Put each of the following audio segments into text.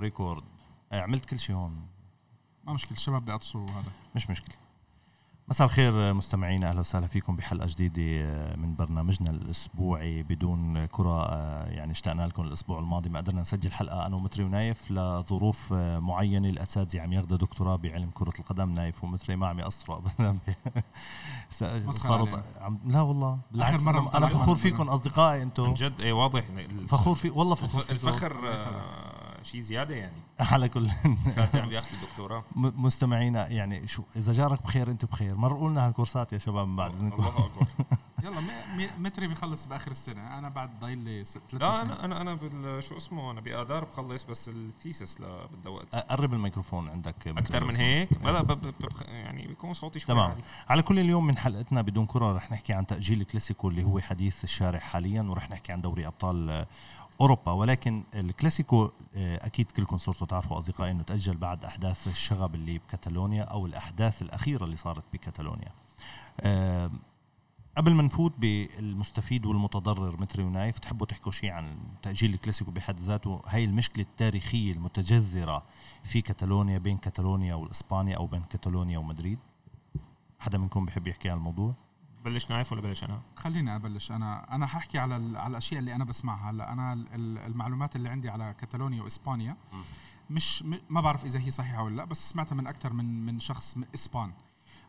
record. آه، عملت كل شيء هون. ما مشكلة الشباب بيعطسوا هذا. مش مشكلة. مساء الخير مستمعينا. أهلا وسهلا فيكم بحلقة جديدة من برنامجنا الأسبوعي بدون كرة يعني اشتقنا لكم الأسبوع الماضي ما قدرنا نسجل حلقة أنا ومتري ونايف لظروف معينة الأساتذة عم ياخذوا دكتوراه بعلم كرة القدم. نايف ومتري ما عم يقصروا. ابدا. صاروا عم لا والله بالعكس أنا فخور فيكم أصدقائي أنتم عن جد إيه واضح. فخور في والله فخور الفخر شيء زيادة يعني. على كل. ساعتين عم بياخذوا الدكتوراه. مستمعينا يعني شو إذا جارك بخير أنت بخير. مرقوا لنا هالكورسات يا شباب من بعد إذنكم. الله أكبر. يلا متري بيخلص بآخر السنة. أنا بعد ضايل لي ثلاث لا أنا أنا أنا بال شو اسمه أنا بادار بخلص بس ال thesis بدها وقت. قرب الميكروفون عندك أكثر من هيك؟ لا يعني بيكون صوتي شوي تمام. على كل اليوم من حلقتنا بدون كرة رح نحكي عن تأجيل الكلاسيكو اللي هو حديث الشارع حاليا ورح نحكي عن دوري أبطال أوروبا ولكن الكلاسيكو أكيد كلكم صرتوا تعرفوا أصدقائي إنه تأجل بعد أحداث الشغب اللي بكتالونيا أو الأحداث الأخيرة اللي صارت بكتالونيا قبل ما نفوت بالمستفيد والمتضرر متري ونايف تحبوا تحكوا شيء عن تأجيل الكلاسيكو بحد ذاته؟ هاي المشكلة التاريخية المتجذرة في كتالونيا بين كتالونيا والإسبانيا أو بين كتالونيا ومدريد؟ حدا منكم بحب يحكي عن الموضوع؟ بلش نايف ولا بلش أنا؟ خليني أبلش. أنا أنا ححكي على على الأشياء اللي أنا بسمعها. هلأ أنا المعلومات اللي عندي على كتالونيا وإسبانيا مش ما بعرف إذا هي صحيحة ولا لأ بس سمعتها من أكثر من من شخص إسبان.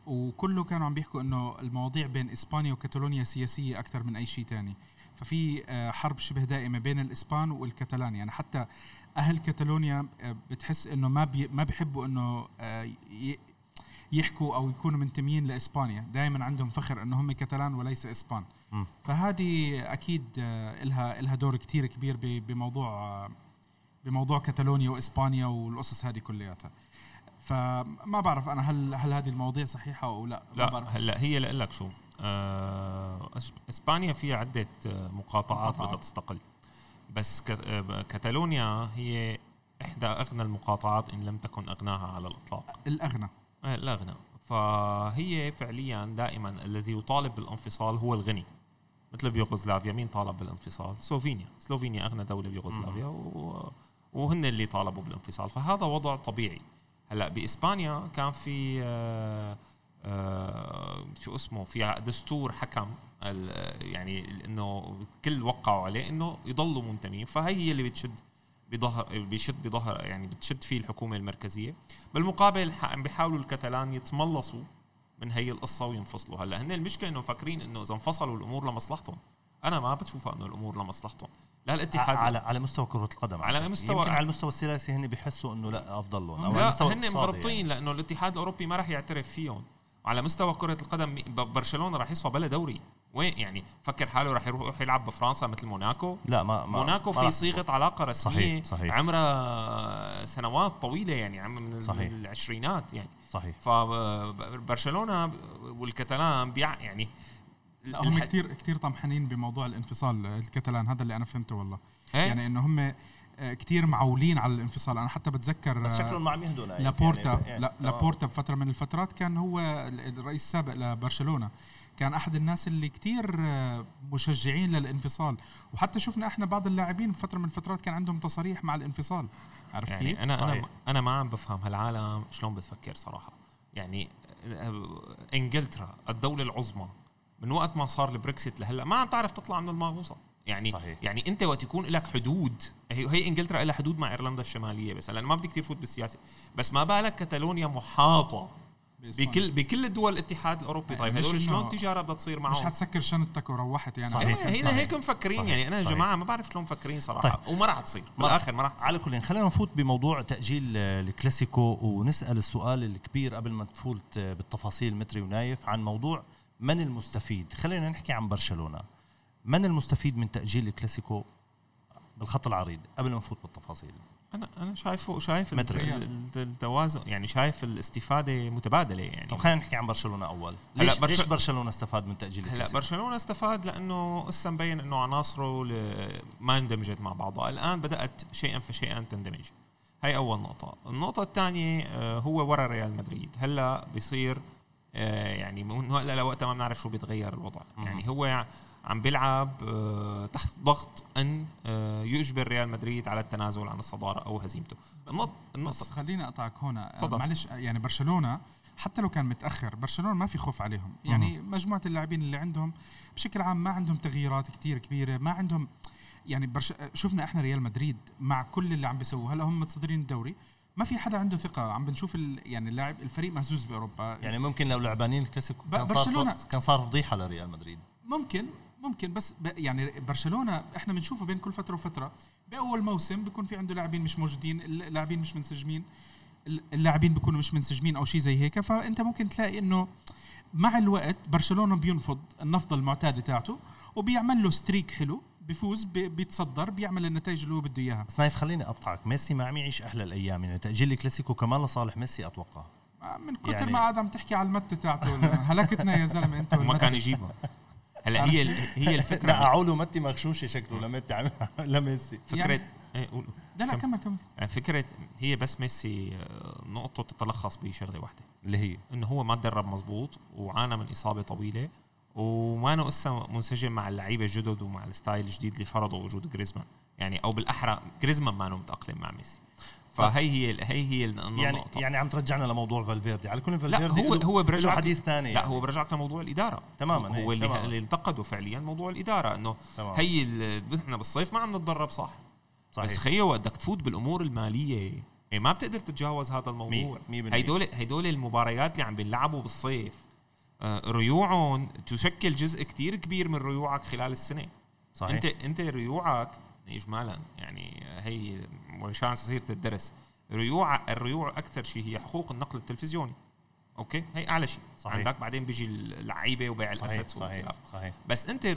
وكله كانوا عم بيحكوا إنه المواضيع بين إسبانيا وكتالونيا سياسية أكثر من أي شيء تاني. ففي حرب شبه دائمة بين الإسبان والكتالان يعني حتى أهل كتالونيا بتحس إنه ما بي ما بيحبوا إنه يحكوا أو يكونوا منتميين لإسبانيا. دائما عندهم فخر إنه هم كتالان وليس إسبان. م. فهذه أكيد لها لها دور كتير كبير بموضوع بموضوع كتالونيا وإسبانيا والقصص هذه كلياتها. فما بعرف أنا هل هل هذه المواضيع صحيحة أو لا؟ لا هلأ هي لك شو آه إسبانيا فيها عدة مقاطعات بدها تستقل بس كتالونيا هي إحدى أغنى المقاطعات إن لم تكن أغناها على الإطلاق. الأغنى. الاغنى فهي فعليا دائما الذي يطالب بالانفصال هو الغني مثل بيوغوسلافيا. مين طالب بالانفصال؟ سلوفينيا، سلوفينيا أغنى دولة بيوغوسلافيا و... وهن اللي طالبوا بالانفصال. فهذا وضع طبيعي. هلأ بإسبانيا كان في آآ آآ شو اسمه في دستور حكم يعني إنه كل وقعوا عليه إنه يضلوا منتمين. فهي هي اللي بتشد بظهر بيشد بظهر يعني بتشد فيه الحكومة المركزية. بالمقابل بيحاولوا الكتلان يتملصوا من هي القصة وينفصلوا. هلأ هن المشكلة انه فاكرين إنه إذا انفصلوا الأمور لمصلحتهم. أنا ما بشوفها إنه الأمور لمصلحتهم. لا الاتحاد على على مستوى كرة القدم. على مستوى يمكن على المستوى السياسي هن بيحسوا إنه لأ افضل لهم أو لا هن مغلطين يعني. لأنه الاتحاد الأوروبي ما راح يعترف فيهم. على مستوى كرة القدم برشلونة راح يصفى بلا دوري. وين يعني فكر حاله راح يروح يلعب بفرنسا مثل موناكو؟ لا ما, ما موناكو في صيغة علاقة رسمية صحيح صحيح. عمرها سنوات طويلة يعني عم من صحيح. العشرينات يعني. صحيح. فبرشلونه والكتالان بيع يعني هم كثير كثير طمحانين بموضوع الانفصال الكتالان هذا اللي أنا فهمته والله. هي؟ يعني إنه هم كثير معولين على الانفصال. أنا حتى بتذكر بس شكلهم ما عم يهدوا لابورتا. يعني يعني لا لابورتا بفترة من الفترات كان هو الرئيس السابق لبرشلونة. كان أحد الناس اللي كتير مشجعين للانفصال وحتى شفنا إحنا بعض اللاعبين بفتره من الفترات كان عندهم تصاريح مع الانفصال عرفت يعني كيف؟ أنا صحيح. أنا أنا ما عم بفهم هالعالم شلون بتفكر صراحة يعني إنجلترا الدولة العظمى من وقت ما صار البريكسيت لهلأ ما عم تعرف تطلع من المغوصة يعني صحيح. يعني أنت وقت يكون لك حدود هي إنجلترا لها حدود مع إيرلندا الشمالية بس لأن ما بدي كثير فوت بالسياسة بس ما بالك كتالونيا محاطة بكل بكل الدول الاتحاد الأوروبي. طيب هدول شلون التجاره بدها تصير معهم؟ مش حتسكر شنطتك وروحت يعني. صحيح. هنا هيك مفكرين صحيح. يعني. أنا يا جماعة ما بعرف شلون مفكرين صراحة. طيب. وما راح تصير. بالآخر ما راح تصير. على كل خلينا نفوت بموضوع تأجيل الكلاسيكو ونسأل السؤال الكبير قبل ما تفوت بالتفاصيل متري ونايف عن موضوع من المستفيد. خلينا نحكي عن برشلونة. من المستفيد من تأجيل الكلاسيكو بالخط العريض قبل ما نفوت بالتفاصيل؟ أنا أنا شايفه شايف التوازن يعني شايف الاستفادة متبادلة يعني. طب خلينا نحكي عن برشلونة أول. ليش, برش... ليش برشلونة استفاد من تأجيل هلا برشلونة استفاد لأنه هسه مبين إنه عناصره ما اندمجت مع بعضها. الآن بدأت شيئا فشيئا تندمج. هاي أول نقطة. النقطة الثانية هو ورا ريال مدريد. هلا بيصير يعني من هلا لوقتها ما بنعرف شو بيتغير الوضع. يعني هو عم بيلعب آه، تحت ضغط أن آه، يجبر ريال مدريد على التنازل عن الصدارة أو هزيمته. النقطه بس النقطه خليني أقطعك هنا. تفضل. معلش يعني برشلونة حتى لو كان متأخر برشلونة ما في خوف عليهم. يعني مجموعة اللاعبين اللي عندهم بشكل عام ما عندهم تغييرات كتير كبيرة ما عندهم يعني برش... شفنا إحنا ريال مدريد مع كل اللي عم بيسووه. هلأ هم متصدرين الدوري. ما في حدا عنده ثقة. عم بنشوف ال... يعني اللاعب الفريق مهزوز بأوروبا. يعني ممكن لو لعبانين الكلاسيكو ب- كان برشلونة. صار كان صار فضيحة لريال مدريد. ممكن. ممكن بس ب... يعني برشلونة إحنا بنشوفه بين كل فترة وفترة. بأول موسم بيكون في عنده لاعبين مش موجودين اللاعبين مش منسجمين اللاعبين بيكونوا مش منسجمين أو شيء زي هيك. فأنت ممكن تلاقي إنه مع الوقت برشلونة بينفض النفضه المعتاده تاعته وبيعمل له streak حلو بيفوز بي- بيتصدر بيعمل النتائج اللي هو بده إياها. بس نايف خليني أقطعك. ميسي ما عم يعيش أحلى الأيام. يعني تأجيل الكلاسيكو كمان لصالح ميسي أتوقع. من كثر يعني- ما قاعد عم تحكي على المتة تاعته هلكتنا يا زلمة أنت والمتة. كان يجيبها هلا هي هي لا الفكرة اعوله متي مغشوشه شكله لمتي عم لميسي فكره يعني- إيه، قول. لا لا كمل كمل. فكرة هي بس ميسي آه، نقطته تتلخص بشغله واحدة. اللي هي؟ إنه هو ما تدرب مزبوط وعانى من إصابة طويلة وما انه لسه منسجم مع اللعيبة الجدد ومع الستايل الجديد اللي فرضه وجود جريزمان. يعني أو بالأحرى جريزمان ما انه متأقلم مع ميسي. فهي هي هي هي النقطة. يعني يعني عم ترجعنا لموضوع فالفيردي. على كل فالفيردي هو- له- هو له برجعك- حديث ثاني لا يعني. هو برجعك لموضوع الإدارة. تماماً، هو إيه، اللي, تماماً. اللي انتقده فعليا موضوع الإدارة إنه تمام. هي إحنا بالصيف ما عم نتدرب صح؟ صحيح. بس خيو بدك تفوت بالأمور المالية. إيه ما بتقدر تتجاوز هذا الموضوع. هيدول هيدول المباريات اللي عم بيلعبوا بالصيف آه، ريوعهم تشكل جزء كتير كبير من ريوعك خلال السنة. صحيح. انت أنت ريوعك اجمالا يعني هي مشان صيغه الدرس. ريوع الريوع أكثر شيء هي حقوق النقل التلفزيوني. أوكي؟ هي أعلى شيء. صحيح. عندك بعدين بيجي اللعيبه وبيع ال assets صحيح والخلاف صحيح. بس أنت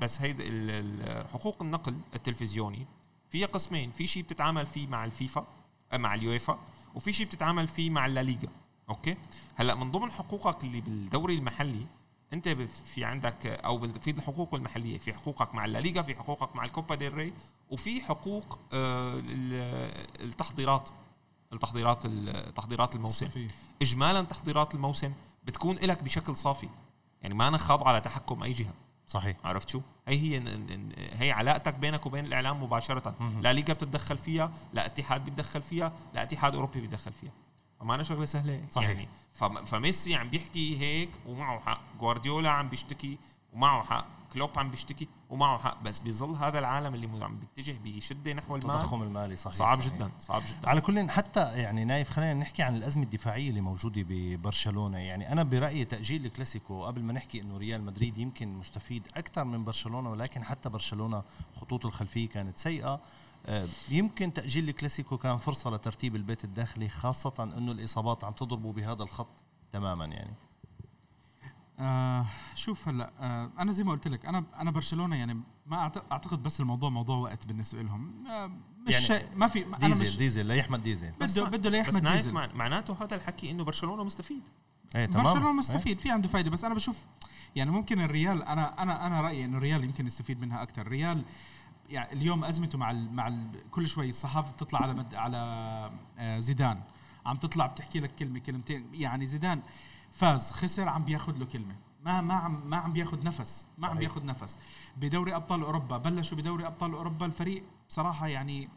بس ال- حقوق النقل التلفزيوني فيها قسمين. في شيء بتتعامل فيه مع الفيفا آه، مع اليويفا وفي شيء بتتعامل فيه مع الليغا. أوكي؟ هلأ من ضمن حقوقك اللي بالدوري المحلي انت في عندك أو في الحقوق المحلية في حقوقك مع الليغا في حقوقك مع الكوبا ديل ري وفي حقوق آه، ال- التحضيرات التحضيرات ال- تحضيرات الموسم صفي. اجمالا تحضيرات الموسم بتكون لك بشكل صافي يعني ما أنا خاضعه لتحكم أي جهة صحيح عرفت شو؟ هي هي هي علاقتك بينك وبين الإعلام مباشرة، لا ليغا بتتدخل فيها، لا اتحاد بيتدخل فيها، لا اتحاد أوروبي بيتدخل فيها. فما أنا شغلة سهلة. صحيح. يعني فم- فميسي عم بيحكي هيك ومعه حق، جوارديولا عم بيشتكي ومعه حق، كلوب عم بيشتكي ومعه حق، بس بظل هذا العالم اللي عم بيتجه بشدة نحو المال. التضخم المالي صحيح صعب صحيح. جدا صعب جدا. على كل حتى يعني نايف خلينا نحكي عن الأزمة الدفاعية اللي موجودة ببرشلونة. يعني أنا برأيي تأجيل الكلاسيكو قبل ما نحكي إنه ريال مدريد يمكن مستفيد أكثر من برشلونة ولكن حتى برشلونة خطوط الخلفية كانت سيئة. يمكن تأجيل الكلاسيكو كان فرصة لترتيب البيت الداخلي خاصة أنه الإصابات عم تضربه بهذا الخط تماما يعني. آه شوف هلا آه أنا زي ما قلت لك أنا أنا برشلونة يعني ما أعت- أعتقد بس الموضوع موضوع وقت بالنسبة لهم. آه مش يعني ما في أنا ديزل مش ديزل ليحمد ديزل. بده ما- بده نايف ديزل. مع- معناته هذا الحكي إنه برشلونة مستفيد. إيه تمام برشلونة إيه. مستفيد في عنده فايدة بس أنا بشوف يعني ممكن الريال أنا أنا أنا رأيي إنه الريال يمكن يستفيد منها أكثر الريال يعني اليوم أزمته مع ال مع ال كل شوي الصحافة بتطلع على مد على آه زيدان. عم تطلع بتحكي لك كلمة كلمتين. يعني زيدان فاز خسر عم بياخذ له كلمة. ما ما عم ما عم بياخذ نفس. ما عم. بياخذ نفس. بدوري أبطال أوروبا بلشوا بدوري أبطال أوروبا الفريق بصراحة يعني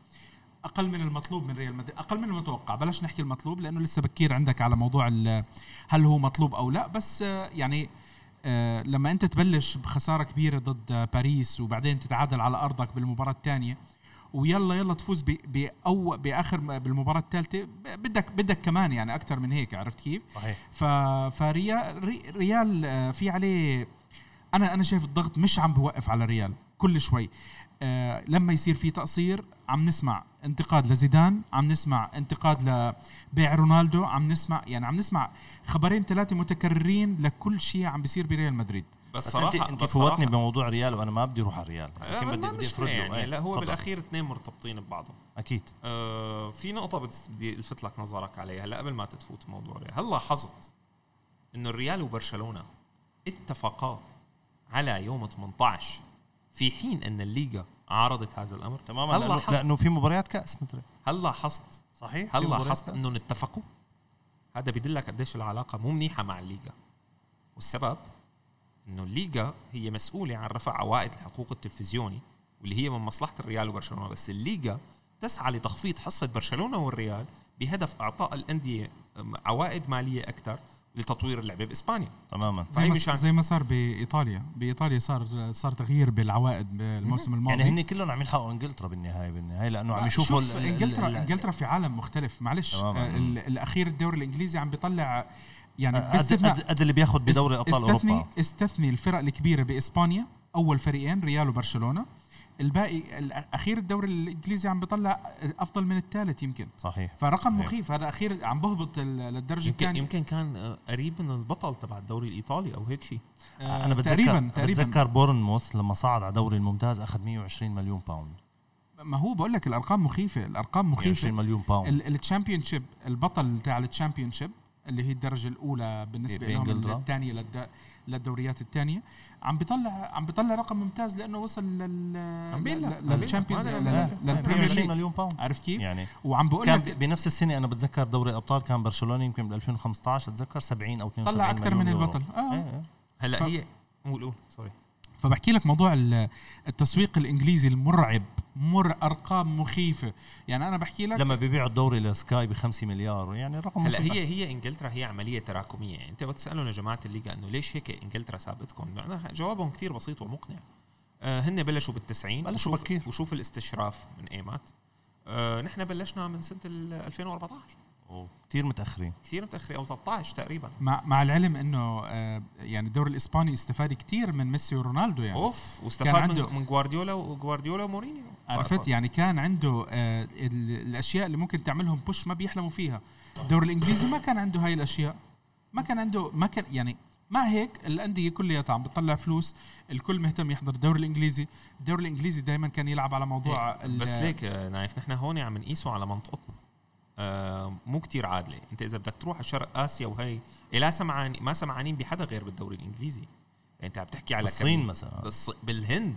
أقل من المطلوب من ريال مدريد أقل من المتوقع. بلاش نحكي المطلوب لأنه لسه بكير عندك على موضوع هل هو مطلوب أو لا. بس آه، يعني لما انت تبلش بخسارة كبيرة ضد آه، باريس وبعدين تتعادل على أرضك بالمباراة الثانية ويلا يلا تفوز ب- بأو بآخر بالمباراة الثالثة بدك بدك كمان يعني أكثر من هيك عرفت كيف؟ صحيح فريال ري- ريال آه، في عليه أنا أنا شايف الضغط مش عم بوقف على ريال كل شوي آه، لما يصير في تقصير عم نسمع انتقاد لزيدان عم نسمع انتقاد لبيع رونالدو عم نسمع يعني عم نسمع خبرين ثلاثة متكررين لكل شيء عم بيصير بريال مدريد. بس, بس صراحة انت انت بس فوتني صراحة- بموضوع ريال وأنا ما بدي أروح على ريال. يمكن ما بدي بدي افرد. يعني إيه، لا هو تفضل. بالأخير اثنين مرتبطين ببعضهم. أكيد. آه في نقطة بدي ألفت لك نظرك عليها هلا قبل ما تتفوت موضوع ريال. هل لاحظت إنه الريال وبرشلونة اتفقا على يوم 18 في حين أن الليغا عارضت هذا الأمر تماما هل لأنه, لاحظت؟ لأنه في مباريات كأس مثل هل لاحظت؟ صحيح هل لاحظت. انهم اتفقوا؟ هذا بيدلك قديش العلاقة مو منيحة مع الليغا. والسبب؟ أنه الليغا هي مسؤولة عن رفع عوائد الحقوق التلفزيوني واللي هي من مصلحة الريال وبرشلونة. بس الليغا تسعى لتخفيض حصة برشلونة والريال بهدف إعطاء الأندية عوائد مالية أكثر لتطوير اللعبة بإسبانيا. تماما. زي ما, مشان- زي ما صار بايطاليا بإيطاليا صار صار تغيير بالعوائد بالموسم الماضي. يعني هن كلهم عم يلحقوا إنجلترا بالنهايه بالنهاية لأنه عم يشوفوا شوف ال- ال- إنجلترا انجلترا في عالم مختلف. معلش. آه، ال- الأخير الدوري الإنجليزي عم بيطلع يعني قد باستثناء قد- قد اللي بياخذ بدوري أبطال استثني أوروبا. استثني الفرق الكبيرة بإسبانيا أول فريقين ريال وبرشلونة. الباقي الاخير الدوري الإنجليزي عم بيطلع أفضل من الثالث يمكن. صحيح. فرقم صحيح. مخيف. هذا أخير عم بهبط للدرجة يمكن الثانية. يمكن كان آه، قريب من البطل تبع الدوري الإيطالي أو هيك شيء أنا بتذكر تقريبا تقريبا. بتذكر بورنموث لما صعد على دوري الممتاز أخذ 120 مليون pound ما هو بقول لك الأرقام مخيفة. الأرقام 120 مخيفه مليون pound ال Championship البطل تاع ال Championship اللي هي الدرجة الأولى بالنسبة لهم. الثانية للد... للدوريات الثانية عم بيطلع عم بيطلع رقم ممتاز لأنه وصل لل. لل Champions هذا- لل Premier 120 League مليون pound عرفت كيف؟ يعني وعم بقول كان لك بنفس السنة أنا بتذكر دوري الابطال كان برشلونة يمكن بال 2015 أتذكر 70 أو 72 طلع أكثر من. البطل آه إيه. هلأ هي قول قول سوري فبحكي لك موضوع ال- التسويق الإنجليزي المرعب مر أرقام مخيفة. يعني أنا بحكي لك لما بيبيعوا الدوري لسكاي ب 5 مليار يعني رقم هلأ. هي بس هي إنجلترا هي عملية تراكمية. يعني انت بتسالهم يا جماعة الليغا إنه ليش هيك إنجلترا سابقتكم؟ جوابهم كثير بسيط ومقنع. آه هن بلشوا بال90 بلشوا وشوف, بكير. وشوف الاستشراف من إيمات. آه نحن بلشنا من سنة ال 2014 كثير متأخرين. كثير متأخرين أو 13 تقريبا. مع مع العلم إنه آه، يعني الدوري الإسباني استفاد كثير من ميسي ورونالدو يعني. أوف واستفاد عنده- من, من جوارديولا وجوارديولا ومورينيو. عرفت؟ يعني كان عنده آه، ال- الأشياء اللي ممكن تعملهم بوش ما بيحلموا فيها. الدوري الإنجليزي ما كان عنده هاي الأشياء. ما كان عنده ما كان يعني مع هيك الأندية كلياتها عم بتطلع فلوس الكل مهتم يحضر الدوري الإنجليزي. الدوري الإنجليزي دائما كان يلعب على موضوع ال- بس ليك آه، نايف نحن هون عم نقيسه على منطقتنا. مو كتير عادلة انت إذا بدك تروح على شرق آسيا وهي إيه لا سمعان ما سمعانين بحدا غير بالدوري الإنجليزي يعني انت عم تحكي على الصين مثلا بالص... بالهند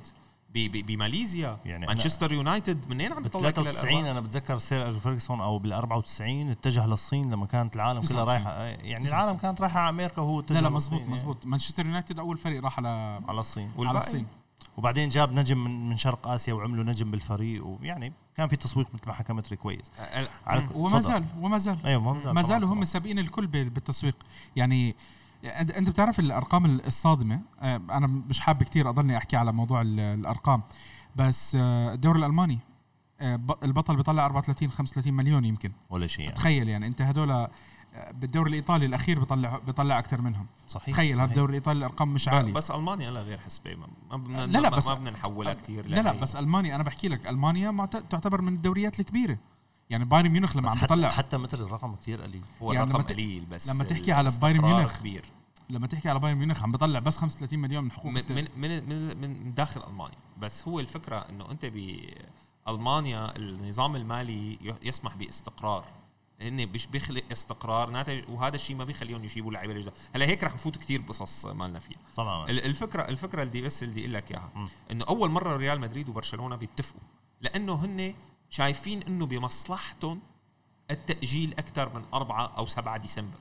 ب... ب... بماليزيا يعني مانشستر يونايتد منين عم بال بيطلع كل 93 الأرباح؟ أنا بتذكر سير فيرجسون أو بال 94 اتجه للصين لما كانت العالم كلها 99. رايحة يعني 99. العالم كانت رايحة على أمريكا وهو اتجه لا لا للصين مزبوط يعني. مزبوط مانشستر يونايتد أول فريق راح على على الصين على والباقي الصين وبعدين جاب نجم من من شرق آسيا وعملوا نجم بالفريق ويعني كان في تسويق مثل ما حكى متري كويس. وما. زال وما زال أيوه ما زال ما زالوا هم. سابقين الكل بال- بالتسويق يعني انت أنت بتعرف الأرقام الصادمة أنا مش حابب كتير أضلني أحكي على موضوع ال- الأرقام بس الدوري الألماني البطل بيطلع 34 35 مليون يمكن ولا شيء يعني تخيل يعني أنت هدول بالدوري الإيطالي الأخير بيطلع بيطلع أكثر منهم. صحيح تخيل هذا. الدوري الإيطالي الأرقام مش عالية. بس ألمانيا لا غير حسبة ما ما بدنا لا، لا، ما- بس- ما بدنا نحولها كثير لا لا بس ألمانيا أنا بحكي لك ألمانيا معت- تعتبر من الدوريات الكبيرة. يعني بايرن ميونخ لما عم حتى, بيطلع حتى متر الرقم كثير قليل هو يعني الرقم قليل بس لما تحكي على بايرن ميونخ كبير. لما تحكي على بايرن ميونخ عم بيطلع بس 35 مليون من حقوق من من من من, داخل ألمانيا. بس هو الفكرة إنه أنت بألمانيا النظام المالي يسمح بإستقرار. هن مش بيخلق استقرار. ناتج وهذا الشيء ما بيخليهم يجيبوا لعيبة جداد. هلا هيك رح نفوت كثير بقصص مالنا فيها. طبعا. ال- الفكرة الفكرة اللي بس اللي أقول لك إياها. إنه أول مرة ريال مدريد وبرشلونة بيتفقوا. لأنه هن شايفين إنه بمصلحتهم التأجيل أكثر من 4 أو 7 ديسمبر.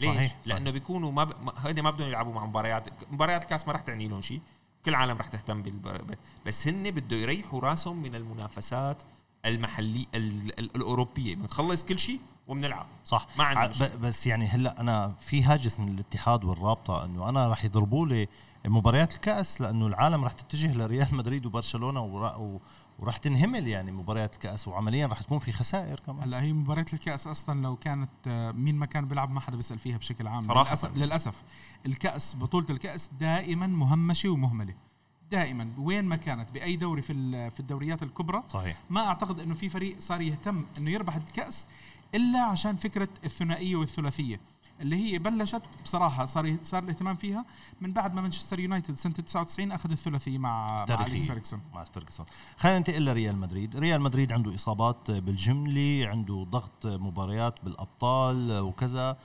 ليش؟ صحيح، صحيح. لأنه بيكونوا ما ب... هن ما بدهم يلعبوا مع مباريات. مباريات الكاس ما رح تعني لهم شيء. كل العالم رح تهتم بالبر... بس هن بده يريحوا راسهم من المنافسات المحلي ال... ال... الأوروبية. بنخلص كل شيء وبنلعب. صح. ما عندنا بس يعني هلأ أنا في هاجس من الاتحاد والرابطة إنه أنا راح يضربوا لي مباريات الكأس لأنه العالم راح تتجه لريال مدريد وبرشلونة و- وراح تنهمل يعني مباريات الكأس وعمليا راح تكون في خسائر كمان. هلأ هي مباراة الكأس أصلا لو كانت آه، مين ما كان بيلعب ما حدا بيسأل فيها بشكل عام. صراحة. للأسف, للأسف. الكأس بطولة الكأس دائما مهمشة ومهملة. دائما وين ما كانت بأي دوري في في الدوريات الكبرى. صحيح. ما أعتقد إنه في فريق صار يهتم إنه يربح الكأس إلا عشان فكرة الثنائية والثلاثية اللي هي بلشت بصراحة صار صار الاهتمام فيها من بعد ما مانشستر يونايتد سنة 99 أخذ الثلاثية مع مع فيرجسون. مع فيرجسون. خلينا ننتقل لريال مدريد. ريال مدريد عنده إصابات بالجمله عنده ضغط مباريات بالأبطال وكذا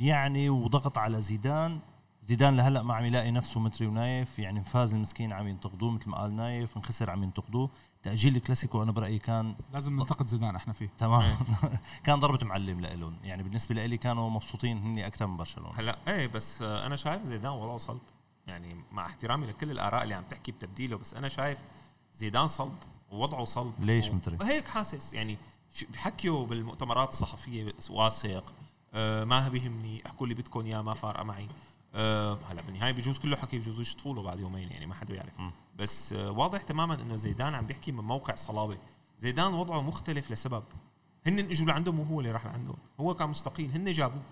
يعني وضغط على زيدان. زيدان لهلا ما عم يلاقي نفسه متري ونايف يعني فاز المسكين عم ينتقدوه مثل ما قال نايف انخسر عم ينتقدوه. تأجيل الكلاسيكو أنا برأيي كان لازم ننتقد زيدان إحنا فيه. تمام. كان ضربة معلم لهم يعني بالنسبة لي كانوا مبسوطين هني أكثر من برشلونة. هلا إيه بس أنا شايف زيدان والله وصل يعني مع احترامي لكل الآراء اللي عم تحكي بتبديله بس أنا شايف زيدان صلب ووضعه صلب ليش و- متري؟ هيك حاسس. يعني بحكيوا بالمؤتمرات الصحفية واثق آه ما بيهمني احكوا اللي بدكم يا ما فارقة معي. آه هلا بالنهايه بجوز كله حكي بجوز يشطفوا له بعد يومين يعني ما حدا بيعرف. بس آه واضح تماما إنه زيدان عم بيحكي من موقع صلابة. زيدان وضعه مختلف لسبب. هن إجوا لعندهم وهو اللي راح لعندهم. هو كان مستقيل هن جابوه.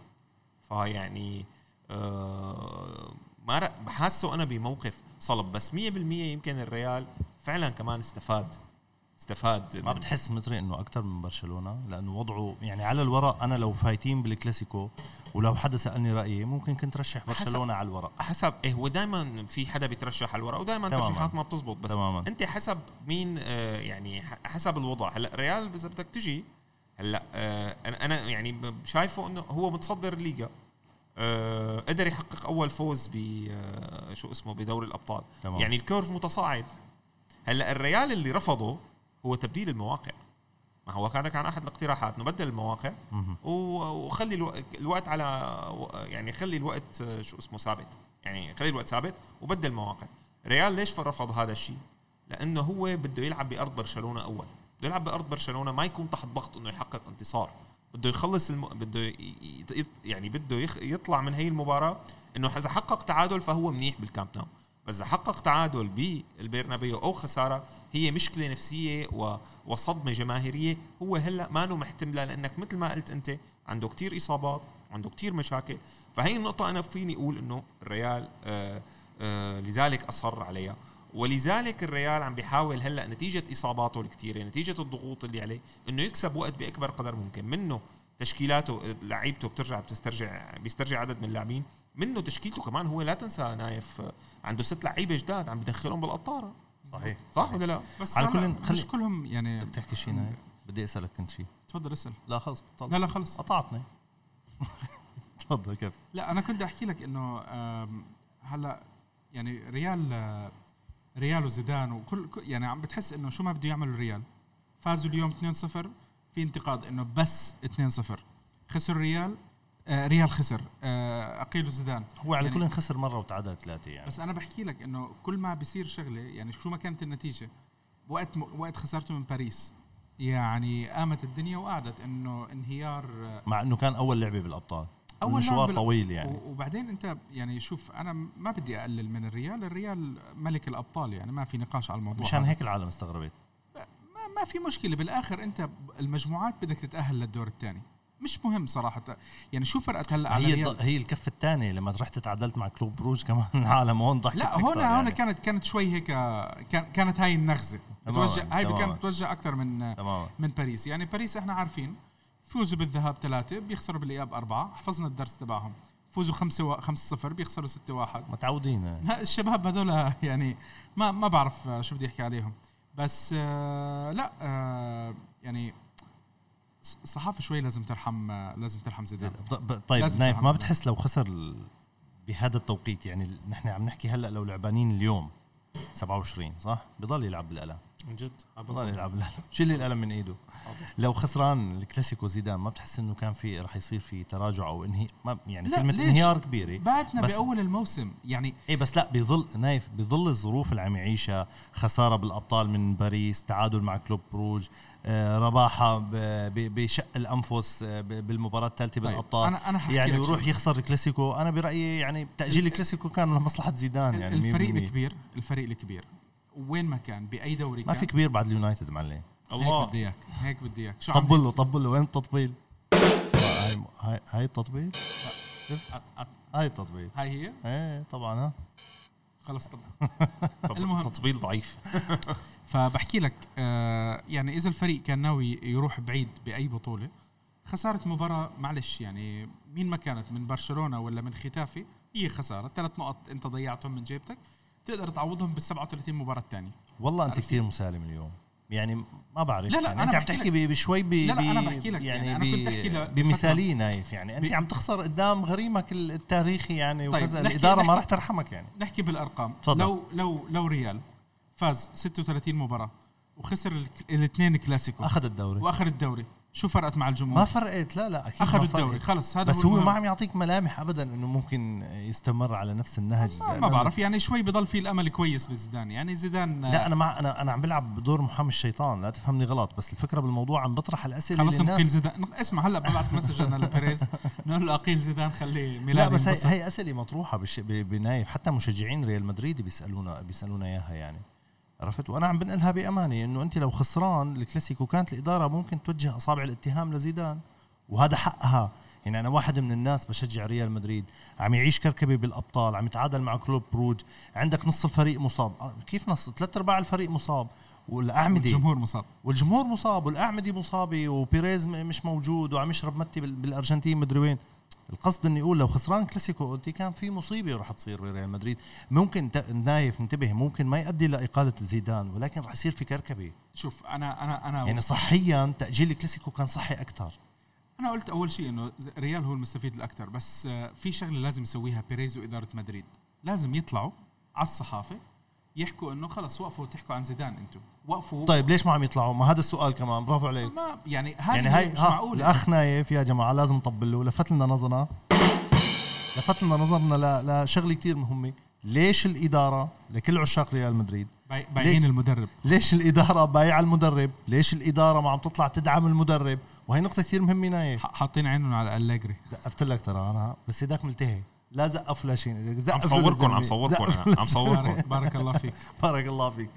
فيعني آه ما بحاسه أنا بموقف صلب. بس 100% يمكن الريال فعلا كمان استفاد. استفاد ما بتحس متري إنه أكثر من برشلونة؟ لأنه وضعه يعني على الورق أنا لو فايتين بالكلاسيكو ولو حدا سألني رأيي ممكن كنت رشح حسب- برشلونة على الورق. حسب إيه هو دائما في حدا بيترشح على الورق ودائما. ترشيحات ما بتزبط بس تماما. أنت حسب مين آه يعني حسب الوضع. هلأ ريال إذا بدك تجي هلأ آه أنا يعني شايفه إنه هو متصدر الليغا آه قدر يحقق أول فوز ب آه شو اسمه بدوري الأبطال. تمام. يعني ال curve متصاعد. هلأ الريال اللي رفضه هو تبديل المواقع. ما هو كان كان أحد الاقتراحات نبدل المواقع مهم. و- وخلي الو- الوقت على يعني خلي الوقت آه، شو اسمه ثابت. يعني خلي الوقت ثابت وبدل مواقع. ريال ليش رفض هذا الشيء؟ لأنه هو بده يلعب بأرض برشلونة أول. بده يلعب بأرض برشلونة ما يكون تحت ضغط إنه يحقق انتصار. بده يخلص الم... بده. ي- يعني بده يخ... يطلع من هي المباراة إنه إذا حقق تعادل فهو منيح بالكامب ناو. بس إذا حقق تعادل بالبرنابيو أو خسارة هي مشكلة نفسية و... وصدمة جماهيرية. هو هلأ ما له محتملة لأنك مثل ما قلت أنت عنده كتير إصابات عنده كتير مشاكل. فهي النقطة أنا فيني أقول إنه الريال آه آه لذلك أصر عليها. ولذلك الريال عم بيحاول هلأ نتيجة إصاباته الكثيره نتيجة الضغوط اللي عليه إنه يكسب وقت بأكبر قدر ممكن. منه تشكيلاته لعيبته بترجع بتسترجع بيسترجع عدد من اللاعبين. منه تشكيلته كمان هو لا تنسى نايف آه، عنده ست لعيبة جداد عم بدخلهم بالقطارة. صحيح. صح ولا لا؟ بس على كل- خلي- مش كلهم يعني بدك تحكي شيء نايف؟ بدي أسألك كنت شيء تفضل اسأل. لا خلص بطلت لا لا خلص. قطعتني. تفضل كيف؟ لا أنا كنت أحكي لك إنه هلأ يعني ريال آه، ريال وزيدان وكل كل- يعني عم بتحس إنه شو ما بده يعملوا الريال فازوا اليوم 2-0 في انتقاد إنه بس 2-0 خسر ريال آه ريال خسر. آه اقيلوا زيدان. هو على يعني- كل خسر مرة وتعادل ثلاثة يعني. بس أنا بحكي لك إنه كل ما بيصير شغلة يعني شو ما كانت النتيجة وقت م... وقت خسرته من باريس يعني قامت الدنيا وقعدت إنه انهيار آه، مع إنه كان أول لعبة بالأبطال. أول مشوار بال- طويل يعني. وبعدين أنت يعني شوف أنا ما بدي أقلل من الريال. الريال ملك الأبطال يعني ما في نقاش على الموضوع مشان. هيك العالم استغربت. ما, ما في مشكلة. بالآخر أنت المجموعات بدك تتأهل للدور الثاني. مش مهم صراحة. يعني شو فرقت هلأ على هي هي الكفة الثانية لما رحت تعادلت مع كلوب بروج كمان العالم هون ضحكت لا هون يعني. هون كانت كانت شوي هيك كان كانت هاي النغزة. بتوجه هاي. كانت بتوجه أكثر من تماما. من باريس. يعني باريس إحنا عارفين فوزوا بالذهاب ثلاثة بيخسروا بالإياب أربعة حفظنا الدرس تبعهم. فوزوا خمسة و... خمسة صفر بيخسروا ستة واحد. متعودين. ها الشباب هذول يعني ما ما بعرف شو بدي أحكي عليهم. بس آه لا آه يعني الصحافه شوي لازم ترحم لازم ترحم زيدان طيب لازم نايف ما. بتحس لو خسر بهذا التوقيت يعني نحن عم نحكي هلأ لو لعبانين اليوم 27 صح؟ بضل يلعب بالقلم عن جد؟ بضل يلعب بالقلم شيل القلم من إيده. لو خسران الكلاسيكو زيدان ما بتحس إنه كان في رح يصير في تراجع أو انهي ما يعني لا، كلمة ليش؟ انهيار كبيرة. بعدنا بس- بأول الموسم يعني إيه بس لا بظل نايف بظل الظروف اللي عم يعيشها خسارة بالأبطال من باريس تعادل مع كلوب بروج رباحة ب- ب- بشق الأنفس آه، ب- بالمباراة الثالثة طيب، بالأبطال. أنا أنا حكي يعني لك يروح شيء. يخسر الكلاسيكو. أنا برأيي يعني تأجيل الكلاسيكو كان لمصلحة زيدان يعني الفريق 100%. الكبير الفريق الكبير. وين ما كان بأي دوري ما كان. في كبير بعد اليونايتد معلم. هيك الله. بدي إياك هيك بدي إياك. شو طبل له طبل له وين التطبيل؟ هاي هاي هاي التطبيل؟ هاي التطبيل. هاي هي؟ إيه طبعا ها. خلص طب. المهم. تطبيل ضعيف. فبحكي لك آه يعني إذا الفريق كان ناوي يروح بعيد بأي بطولة خسارة مباراة معلش يعني مين ما كانت من برشلونة ولا من ختافي هي خسارة. ثلاث نقط أنت ضيعتهم من جيبتك تقدر تعوضهم بال 37 مباراة الثانية. والله أنت؟ كثير مسالم اليوم. يعني ما بعرف. لا، لا، يعني أنت عم تحكي بشوي ب لا، لا، أنا ب- بحكي لك، يعني, يعني أنا كنت ل- بمثاليه نايف يعني. أنت عم تخسر قدام غريمك ال- التاريخي يعني طيب، وكذا نحكي- الإدارة ما نحكي- راح ترحمك يعني. نحكي بالأرقام. تفضل. لو لو لو ريال فاز 36 مباراة وخسر الاثنين كلاسيكو. أخذ الدوري. واخر الدوري. شو فرقت مع ما الجمهور فرقت. لا لا أكيد ما فرقت. الدوري. خلص هذا بس هو. ما عم يعطيك ملامح ابدا إنه ممكن يستمر على نفس النهج. ما, ما بعرف يعني شوي بضل في الأمل كويس بزيدان. يعني زيدان لا أنا مع أنا أنا عم بلعب بدور محامي الشيطان لا تفهمني غلط بس الفكرة بالموضوع عم بطرح الأسئلة خلص نقيل زيدان. اسمع هلأ ببعث message أنا لبيريز. نقول له أقيل زيدان خليه لا ميلاد بس هي. هي أسئلة مطروحة بش بنايف حتى مشجعين ريال مدريد بيسالونا بيسألونا إياها يعني. عرفت؟ وأنا عم بنقلها بأمانة إنه أنت لو خسران الكلاسيكو كانت الإدارة ممكن توجه أصابع الاتهام لزيدان وهذا حقها. يعني أنا واحد من الناس بشجع ريال مدريد عم يعيش كركبة بالأبطال عم يتعادل مع كلوب بروج عندك نص الفريق مصاب. آه، كيف نص؟ ثلاث أرباع الفريق مصاب. والاعمده الجمهور مصاب. والجمهور مصاب والأعمدة مصابة وبيريز مش موجود وعم يشرب متة بال- بالأرجنتين مدري وين. القصد إني أقول لو خسران كلاسيكو انت كان في مصيبة رح تصير بريال مدريد. ممكن نايف انتبه ممكن ما يؤدي لاقاله زيدان ولكن رح يصير في كركبة. شوف أنا أنا أنا يعني صحيا تأجيل الكلاسيكو كان صحي أكثر. أنا قلت أول شيء إنه ريال هو المستفيد الأكثر بس آه، في شغلة لازم يسويها بيريز واداره مدريد. لازم يطلعوا على الصحافة يحكوا إنه خلص وقفوا تحكوا عن زيدان أنتم. وقفوا. طيب ليش ما عم يطلعوا؟ ما هذا السؤال كمان برافو عليك. ما يعني هذه يعني هاي مش معقولة. الاخ نايف يا جماعة لازم نطبل له لفت لنا نظرنا لفت لنا نظرنا لشغلة كثير مهمة. ليش الإدارة لكل عشاق ريال مدريد باي- بايعين؟ المدرب. ليش الإدارة بايعة المدرب؟ ليش الإدارة ما عم تطلع تدعم المدرب؟ وهي نقطة كثير مهمة نايف. حاطين عينهم على أليجري. زقفت لك ترى أنا بس هداك ملتهي. لا زقف ولا شيء. عم صوركم. عم صوركم عم صوركم بارك, الله فيك. بارك الله فيك.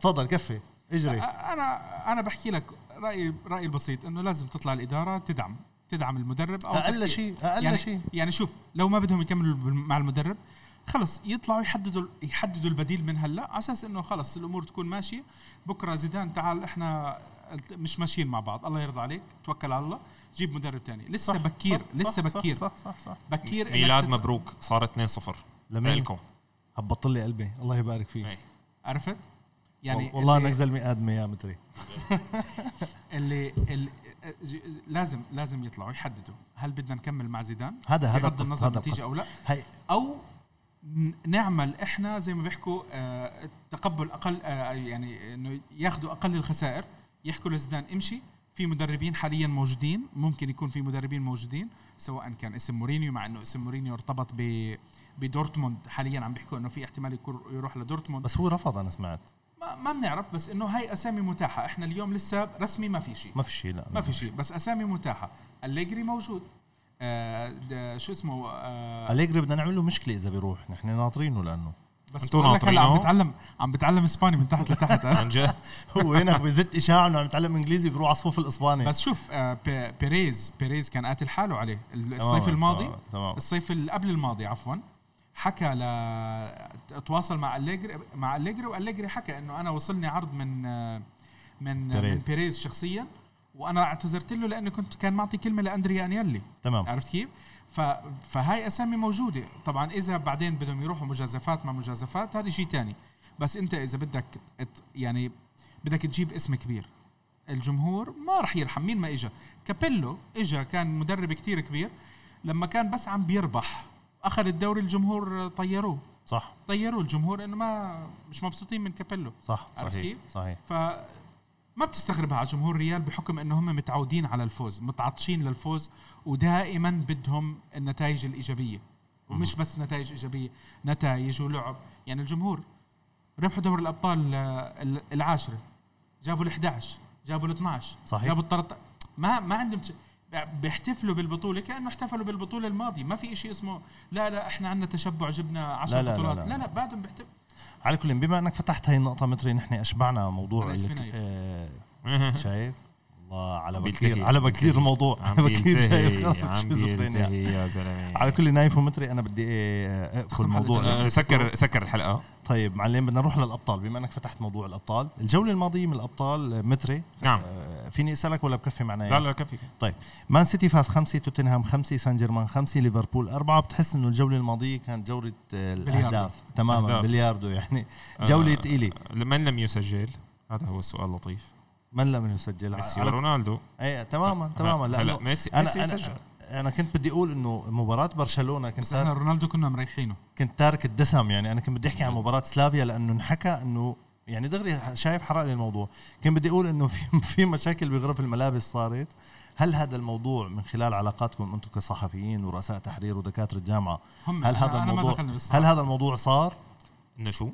تفضل كفي. اجري. أنا أنا بحكي لك رايي رايي البسيط إنه لازم تطلع الإدارة تدعم تدعم المدرب أو أقل شيء أقل يعني شيء. يعني شوف لو ما بدهم يكملوا مع المدرب خلص يطلعوا يحددوا يحددوا البديل من هلأ على أساس إنه خلص الأمور تكون ماشية. بكرة زيدان تعال إحنا مش ماشيين مع بعض. الله يرضى عليك توكل على الله. جيب مدرب تاني. لسه صح، بكير صح، لسه صح، بكير. صح صح صح. بكير إنك ميلاد مبروك. صار 2-0 لمين؟ لكم هبطل لي قلبي. الله يبارك فيك. إيه. عرفت؟ يعني والله انك زلمه ادمي يا متري. اللي, اللي لازم لازم يطلعوا يحددوا. هل بدنا نكمل مع زيدان؟ هذا هذا بغض النظر هذا النتيجه أو لا. هي أو نعمل إحنا زي ما بيحكوا آه، تقبل أقل آه، يعني إنه ياخذوا أقل الخسائر يحكوا لزيدان امشي. في مدربين حاليا موجودين ممكن يكون في مدربين موجودين سواء كان اسم مورينيو مع إنه اسم مورينيو ارتبط ب بدورتموند. حاليا عم بيحكوا إنه في احتمال يكون يروح لدورتموند. بس هو رفض أنا سمعت. ما, ما بنعرف بس إنه هاي أسامي متاحة. إحنا اليوم لسه رسمي ما في شيء. ما في شيء لا ما في شيء بس أسامي متاحة. أليجري موجود. آه شو اسمه؟ آه أليجري بدنا نعمل له مشكلة إذا بيروح نحن ناطرينه لأنه. بس لك هلا عم ناطرينه؟ بتعلم عم بتعلم إسباني من تحت لتحت. عن جد هو هناك بزت إشاعة إنه عم يتعلم إنجليزي بيروح على صفوف الإسباني بس شوف آه بي- بيريز بيريز كان قاتل حاله عليه الصيف الماضي تمام الصيف اللي قبل الماضي عفوا حكى ل تواصل مع أليجري مع أليجري وأليجري حكى إنه أنا وصلني عرض من آه، من بيريز. من بيريز شخصيا وأنا اعتذرت له لأنه كنت كان معطي كلمة لأندريا أنيلي تمام عرفت كيف؟ فهاي أسامي موجودة. طبعا إذا بعدين بدهم يروحوا مجازفات مع مجازفات هذا شيء تاني. بس أنت إذا بدك يعني بدك تجيب اسم كبير. الجمهور ما راح يرحم. مين ما اجى كابيلو اجى كان مدرب كتير كبير. لما كان بس عم بيربح أخذ الدوري الجمهور طيروه. صح. طيروه الجمهور إنه ما مش مبسوطين من كابيلو. صح عرفت صحيح كيف؟ صحيح. ف ما بتستغربها على جمهور ريال بحكم إنه هم متعودين على الفوز متعطشين للفوز ودائما بدهم النتائج الإيجابية. ومش بس نتائج إيجابية نتائج ولعب. يعني الجمهور ربحوا دوري الأبطال آه، ال- العاشرة. جابوا ال 11 جابوا ال 12 صحيح. جابوا ال 13 ما ما عندهم بيحتفلوا بالبطولة كأنه احتفلوا بالبطولة الماضية. ما في شيء اسمه لا لا إحنا عندنا تشبع جبنا 10 لا، لا، لا، بطولات. لا. لا. لا, بعدهم بيحتفلوا على كل بما أنك فتحت هاي النقطة متري نحن أشبعنا موضوع. آه شايف الله على بكير على بكير. الموضوع عم على بكير جاي. بيلتهي يا زلمة. على كل نايف ومتري أنا بدي اقفل اختم الموضوع سكر سكر الحلقة. طيب معلم بدنا نروح للأبطال. بما إنك فتحت موضوع الأبطال الجولة الماضية من الأبطال متري نعم. آه، فيني أسألك ولا بكفي معنا لا لا كفي طيب مان سيتي فاز خمسة توتنهام خمسة سان جيرمان خمسة ليفربول أربعة. بتحس إنه الجولة الماضية كانت جولة آه، الأهداف. تماما. بلياردو يعني. آه، ثقيلة من لم يسجل؟ هذا هو السؤال اللطيف. من لم يسجل؟ ميسي على- ورونالدو إيه تماما تماما. هلا ميسي أنا ميسي أنا سجل أنا كنت بدي أقول إنه مباراة برشلونة كنت بس إحنا رونالدو كنا مريحينه. كنت تارك الدسم. يعني أنا كنت بدي أحكي عن مباراة سلافيا لأنه انحكى إنه يعني دغري شايف حرق لي الموضوع. كان بدي أقول إنه في في مشاكل بغرف الملابس صارت. هل هذا الموضوع من خلال علاقاتكم أنتم كصحفيين ورؤساء تحرير ودكاترة جامعة هل هذا الموضوع. هل هذا الموضوع صار؟ إنه شو؟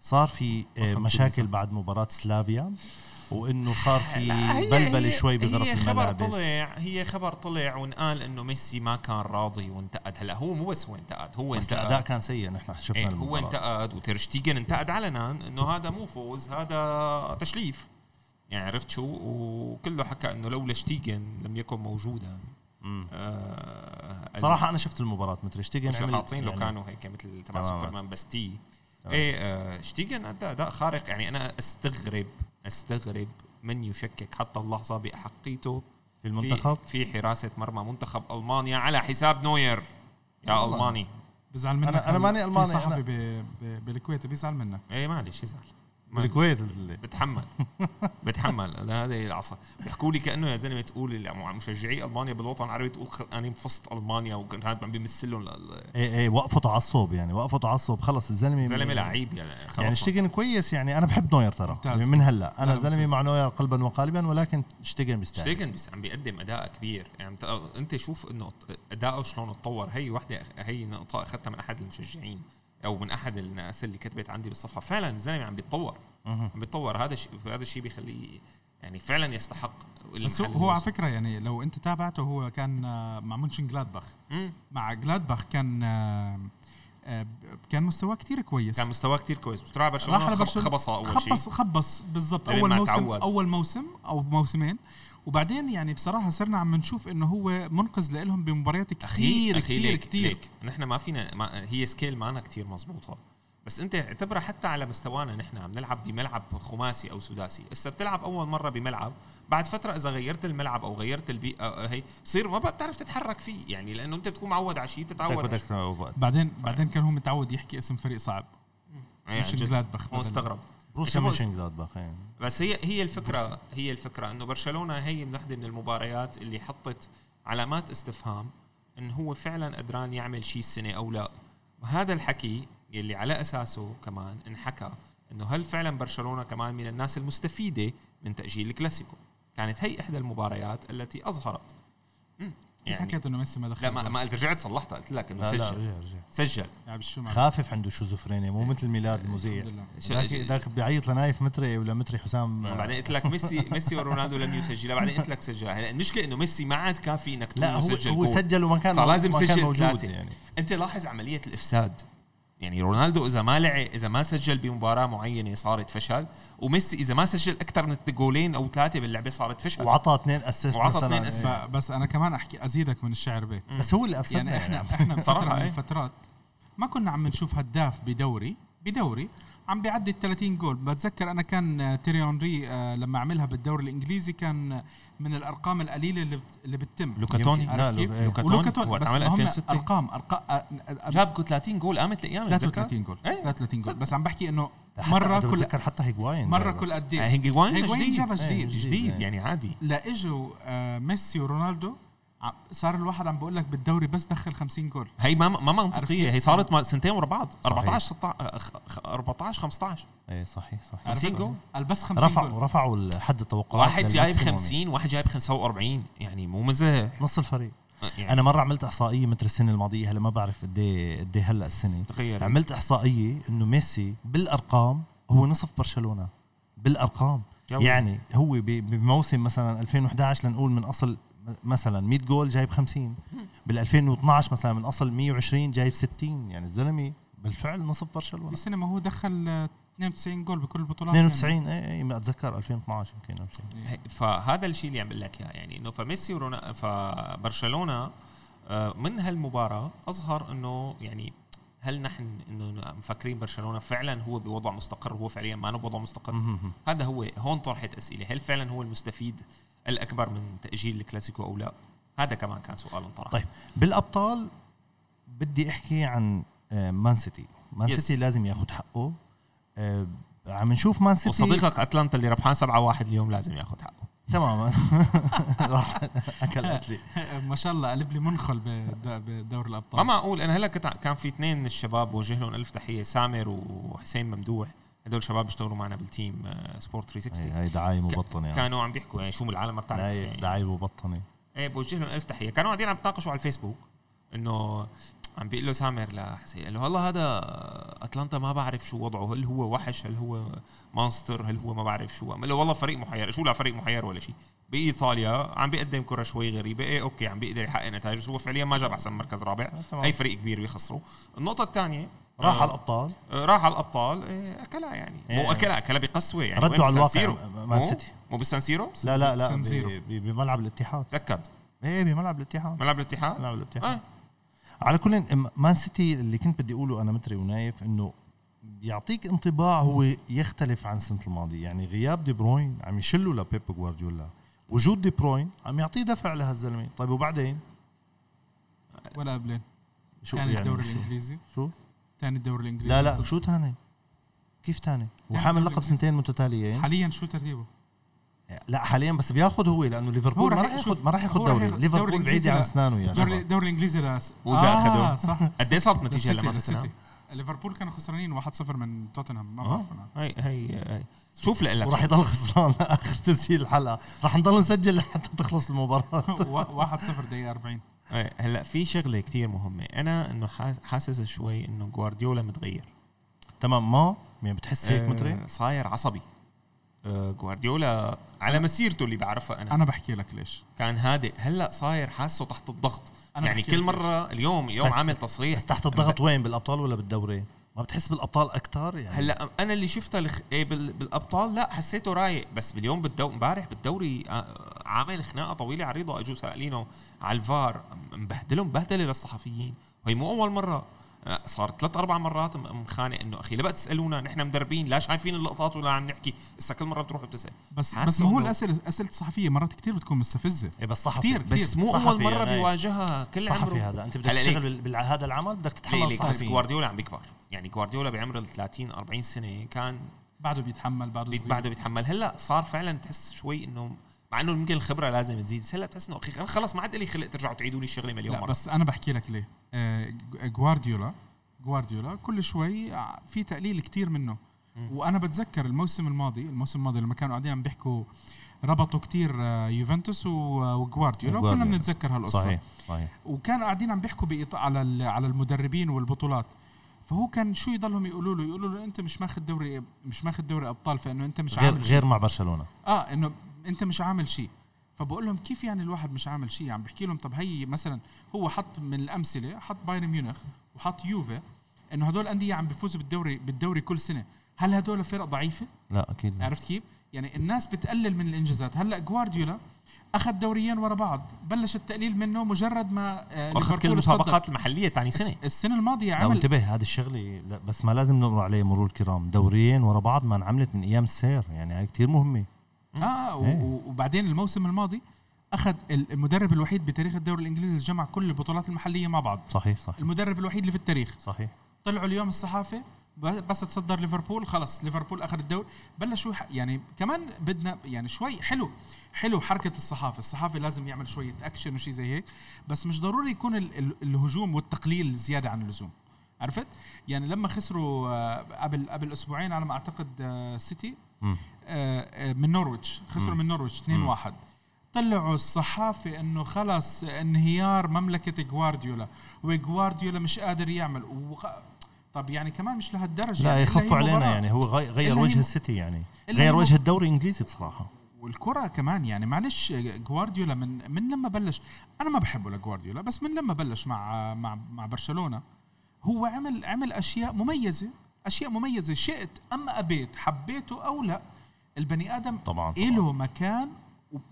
صار في آه، مشاكل. بعد مباراة سلافيا؟ وإنه صار في بلبلة شوي بغرف هي خبر الملابس. طلع هي خبر طلع وانقال إنه ميسي ما كان راضي وانتقد. هلا هو مو بس هو انتقد هو بس انتقد. الأداء كان سيء نحن شفنا إيه هو المباراة. انتقد وترشتيجن انتقد علنا إنه هذا مو فوز هذا تشليف. يعني عرفت شو؟ وكله حكى إنه لولا شتيجن لم يكن موجودا. آه صراحة أنا شفت المباراة مثل شتيجن مش حاطين يعني. كانوا هيك مثل تبع. سوبرمان بستي تمام. إيه آه شتيجن ادى أداء خارق. يعني أنا أستغرب أستغرب من يشكك. حتى اللحظه باحقيته في المنتخب؟ في, في حراسة مرمى منتخب ألمانيا على حساب نوير. يا. ألماني. بزعل منك أنا- أنا ماني في ألماني، صحفي أنا- ب- ب- بالكويت بيزعل منك. إيه معلش يزعل. بالكويت. بتحمل. بتحمل. هذه العصا. بيحكوا لي كأنه يا زلمة تقول مشجعي ألمانيا بالوطن العربي تقول خ- أنا انفصت ألمانيا وكنت هذا عم بيمثل لهم إيه إيه وقفوا تعصب يعني وقفوا تعصب. خلص الزلمة الزلمه لعيب يعني خلص. يعني شتيجن كويس يعني. أنا بحب نوير ترى من هلأ. أنا زلمة. مع نوير قلبا وقالبا ولكن شتيجن بيستاهل. شتيجن بس عم بيقدم أداء كبير. يعني انت أنت شوف إنه اداؤه شلون تطور هي وحدة هي نقطة أخذتها من أحد المشجعين. أو من أحد الناس اللي كتبت عندي بالصفحة. فعلا الزلمة عم بيتطور. عم بيتطور. هذا الشيء هذا الشيء بيخليه يعني فعلا يستحق بس هو, هو على فكرة يعني لو أنت تابعته هو كان آه، مع مونشن جلادباخ. مم. مع جلادباخ كان آه، آه، كان مستواه كتير كويس. كان مستواه كتير كويس. بس راح برشلونة على خب- برشلونة. خبص أول شيء. خبص خبص بالضبط أول موسم تعود. أول موسم أو موسمين. وبعدين يعني بصراحة صرنا عم نشوف إنه هو منقذ لهم بمباريات كثير كثير ليك كثير ليك. نحن ما فينا ما هي سكيل معنا كتير مزبوطه بس أنت اعتبرها حتى على مستوانا نحن عم نلعب بملعب خماسي أو سداسي. هسه بتلعب أول مرة بملعب بعد فترة إذا غيرت الملعب أو غيرت البيئه هي بصير ما بقى بتعرف تتحرك فيه. يعني لأنه أنت بتكون معود على شيء بدك تتعود بدك وقت. بعدين بعدين كان هو متعود يحكي اسم فريق صعب. يعني مش جد. جلادباخ شوف- مونشن جلادباخ بس هي هي الفكرة هي الفكرة إنه برشلونة هي من وحده من المباريات اللي حطت علامات استفهام انه هو فعلا قدران يعمل شيء السنة أو لا. وهذا الحكي يلي على أساسه كمان انحكى إنه هل فعلا برشلونة كمان من الناس المستفيدة من تأجيل الكلاسيكو؟ كانت هي إحدى المباريات التي أظهرت. يعني حكيت إنه ميسي ما دخل لا ما؟ ما قلت رجعت صلحتها قلت لك إنه لا لا سجل. رجع رجع. سجل. يعني؟ خافف عنده شيزوفرينيا مو مثل ميلاد المذيع. الحمد لله. ش- ذاك بيعيط لنايف متري ولا متري حسام. بعدين قلت لك ميسي ميسي ورونالدو لم يسجلا بعدين قلت لك سجل. هلا المشكلة إنه ميسي ما عاد كافي إنك تقول لا هو سجل هو. سجل وما كان صار لازم سجل موجود ثلاثة. يعني. أنت لاحظ عملية الإفساد. يعني رونالدو إذا ما لعب إذا ما سجل بمباراة معينة صارت فشل وميسي إذا ما سجل أكثر من جولين أو ثلاثة باللعبة صارت فشل وعطى اثنين assist وعطى. اثنين. ب- بس أنا كمان احكي أزيدك من الشعر بيت بس هو اللي افسدنا يعني إحنا يعني إحنا بفترة من إيه. الفترات ما كنا عم نشوف هداف بدوري بدوري عم بيعدي ال 30 جول بتذكر أنا كان تيري اونري آه، لما عملها بالدوري الإنجليزي كان من الأرقام القليلة اللي بت- اللي بتتم لوكا توني يمكن- عرفت لا، كيف؟ لو- إيه. لوكا توني ولوكا توني وقت بس عمل هم 2006 أرقام أرقام جاب 30 جول قامت الأيام 33 جول إيه. 33 جول بس عم بحكي إنه مرة كل بتذكر حتى هيجواين مرة. كل قد إيه هيجواين هيجواين جديد جابها إيه، جديد جديد. جديد إيه. يعني عادي لا اجوا آه، ميسي ورونالدو صار الواحد عم بقول لك بالدوري بس دخل 50 جول هي ما ما منطقية؟ هي صارت سنتين ورا بعض صحيح. 14 16 خ- خ- 14 15 إيه صحيح صحيح. 50 عرفت؟ جول. قال بس 50 رفعوا جول. رفعوا حد التوقعات واحد جايب لل maximum 50 واحد جايب 45 يعني مو مزح نص الفريق. يعني. أنا مرة عملت إحصائية مثل السنة الماضية هلا ما بعرف قد إيه قد إيه هلأ السنة. تغير عملت إحصائية إنه ميسي بالأرقام هو نصف برشلونة. بالأرقام. ولد. يعني هو ب- بموسم مثلا 2011 لنقول من أصل مثلا 100 جول جايب 50 بال 2012 مثلا من أصل 120 جايب 60 يعني الزلمة بالفعل نصف برشلونة. السنة ما هو دخل آه، 92 جول بكل البطولات 92 اي اي ما أتذكر 2012 يمكن أو شيء يعني. هي- فهذا الشيء اللي عم بقول لك إياه يعني إنه فميسي ورونا فبرشلونه آه، من هالمباراة أظهر إنه يعني هل نحن إنه مفكرين برشلونة فعلا هو بوضع مستقر وهو فعليا ما بوضع مستقر. هذا هو هون طرحت أسئلة هل فعلا هو المستفيد الأكبر من تأجيل الكلاسيكو أو لا هذا كمان كان سؤال انطرح طيب بالأبطال بدي أحكي عن آه، مان سيتي مان. سيتي لازم ياخذ حقه عم نشوف مان سيتي. وصديقك أتلانتا اللي ربحان 7-1 اليوم لازم ياخذ حقه. تماما راح اكل قتلي ما شاء الله قلب لي منخل بد- بدوري الأبطال. ما معقول أنا هلأ كان في اثنين من الشباب وجه لهم ألف تحية سامر وحسين ممدوح. هدول شباب بيشتغلوا معنا بال team آه، Sport 360 هي هي دعاية مبطنة يعني. كانوا عم بيحكوا يعني شو من العالم ما بتعرف دعايه يعني دعاية مبطنة. إيه بوجه لهم ألف تحية. كانوا قاعدين عم يتناقشوا على الفيسبوك إنه عم بيقول له سامر لحسين قال له والله هذا أتلانتا ما بعرف شو وضعه هل هو وحش هل هو monster هل هو ما بعرف شو. قال له والله فريق محير. شو لا فريق محير ولا شيء. بإيطاليا عم بيقدم كرة شوي غريبة. إيه okay عم بيقدر يحقق نتائج بس هو فعليا ما جاب أحسن مركز رابع. تمام. اي فريق كبير بيخسره النقطة الثانية راح على الأبطال. راح على الأبطال. إيه أكلها يعني. إيه. مو أكلها أكلها بقسوة يعني. ردوا على الواقع؟ مان مو؟ سيتي. مو بالسانسيرو لا لا لا بملعب الاتحاد. تأكد. إيه بملعب الاتحاد. ملعب الاتحاد؟ ملعب الاتحاد. آه. على كل مان سيتي اللي كنت بدي أقوله أنا متري ونايف إنه يعطيك انطباع هو يختلف عن السنة الماضية. يعني غياب دي بروين عم يشلوا لبيب جوارديولا. وجود دي بروين عم يعطيه دفع لهالزلمة. طيب وبعدين؟ ولا قبلين. شو ثاني يعني الدوري الإنجليزي. شو؟ ثاني الدوري الإنجليزي. لا لا. شو تاني؟ كيف تاني؟ هو تاني حامل الدوري لقب سنتين متتاليين. حاليا شو ترتيبه؟ لا حاليا بس بياخذ هو لأنه ليفربول هو ما راح ياخذ ما راح ياخذ دوري ليفربول بعيد عن. اسنانه يا جماعة الدوري الانجليزي لاس وإذا آه أخذوه. صح. قد إيه صارت النتيجة لما توتنهام؟ ليفربول كانوا خسرانين 1-0 من توتنهام ما بعرف أنا. هي هي هي شوف لك وراح يضل خسران لاخر تسجيل الحلقة راح نضل نسجل لحتى تخلص المباراة. 1-0 دقيقة 40 إيه، هلأ في شغلة كتير مهمة. أنا إنه حاس- حاسس شوي إنه جوارديولا متغير. تمام ما؟ يعني بتحس هيك آه، متري صاير عصبي. آه، جوارديولا على مسيرته اللي بعرفها أنا. أنا بحكي لك ليش. كان هادئ. هلأ صاير حاسه تحت الضغط. أنا يعني كل مرة اليوم اليوم بس- عامل تصريح. بس تحت الضغط وين؟ بالأبطال ولا بالدوري؟ ما بتحس بالأبطال أكثر يعني؟ هلأ أنا اللي شفته لخ... إيه بال... بالأبطال لأ حسيته رايق. بس باليوم بالدو امبارح بالدوري آه، عامل خناقة طويلة عريضة. اجوا سائلينه على الفار مبهدلهم بهدله للصحفيين. وهي مو أول مرة. آه، صار ثلاث أربع مرات مخانق إنه أخي لا بقى تسألونا نحن مدربين لا شايفين اللقطات ولا عم نحكي. هسه كل مرة بتروحوا بتسأل. بس بس إنه- الأسئلة أسئلة الصحفيه مرات كتير بتكون مستفزة. إيه بس صحفي كتير، كتير. بس مو صحفي أول مرة يعني. بيواجهها كل عمره. صحفي هذا. أنت بدك تشتغل بهذا العمل بدك تتحمل ليك بس صحفي جوارديولا عم بيكبر. يعني جوارديولا بعمر ال 30 40 سنة كان بعده بيتحمل بعده صغير. بعده بيتحمل. هلا صار فعلا تحس شوي إنه مع إنه يمكن الخبرة لازم تزيد. بس هلا بتحس إنه أخي أنا خلص ما عاد لي خلق ترجعوا تعيدوا لي الشغلة مليون لا مرة. بس أنا بحكي لك ليه. آه، جوارديولا جوارديولا كل شوي ع- في تقليل كتير منه. مم. وأنا بتذكر الموسم الماضي الموسم الماضي لما كانوا قاعدين عم بيحكوا ربطوا كتير آه، يوفنتوس وجوارديولا وجوارديولا. بنتذكر هالقصة. صحيح صحيح. وكانوا قاعدين عم بيحكوا على ال- على المدربين والبطولات. فهو كان شو يضلهم يقولوا له؟ يقولوا له أنت مش ماخذ دوري مش ماخذ دوري أبطال فإنه أنت مش غير عامل. غير مع برشلونة. آه إنه انت مش عامل شيء. فبقول لهم كيف يعني الواحد مش عامل شيء؟ عم بحكي لهم طب هي مثلا هو حط من الأمثلة حط بايرن ميونخ وحط يوفي إنه هدول أندية عم بيفوزوا بالدوري بالدوري كل سنة. هل هدول فرق ضعيفة؟ لا أكيد لا. عرفت كيف؟ يعني الناس بتقلل من الإنجازات. هلأ جوارديولا أخذ دوريين ورا بعض بلش التقليل منه مجرد ما آه، وأخذ كل المسابقات المحلية ثاني. سنة. الس- السنة الماضية عمل انتبه هذه الشغلة بس ما لازم نمر عليه مرور الكرام. دوريين ورا بعض ما انعملت من أيام السير يعني هاي كتير مهمة. آه إيه. وبعدين الموسم الماضي أخذ ال- المدرب الوحيد بتاريخ الدوري الإنجليزي جمع كل البطولات المحلية مع بعض. صحيح صحيح. المدرب الوحيد اللي في التاريخ. صحيح. طلعوا اليوم الصحافة بس تصدر ليفربول خلص ليفربول أخذ الدوري. بلشوا يعني كمان بدنا يعني شوي حلو حلو حركة الصحافة. الصحافة لازم يعمل شوية اكشن وشي زي هيك بس مش ضروري يكون ال- ال- الهجوم والتقليل زيادة عن اللزوم. عرفت؟ يعني لما خسروا آه، قبل قبل أسبوعين على ما أعتقد آه، سيتي من نورويتش خسروا. من نورويتش 2-1 طلعوا الصحافة إنه خلص انهيار مملكة جوارديولا وجوارديولا مش قادر يعمل. وخ... طب يعني كمان مش لهالدرجة. لا يعني يخفوا علينا. يعني هو غي- غير وجه السيتي يعني. غير وجه الدوري الإنجليزي بصراحة. والكرة كمان يعني معلش جوارديولا من من لما بلش أنا ما بحبه لجوارديولا بس من لما بلش مع مع مع برشلونة هو عمل عمل أشياء مميزة أشياء مميزة شئت أم أبيت حبيته أو لا. البني آدم طبعا طبعا له مكان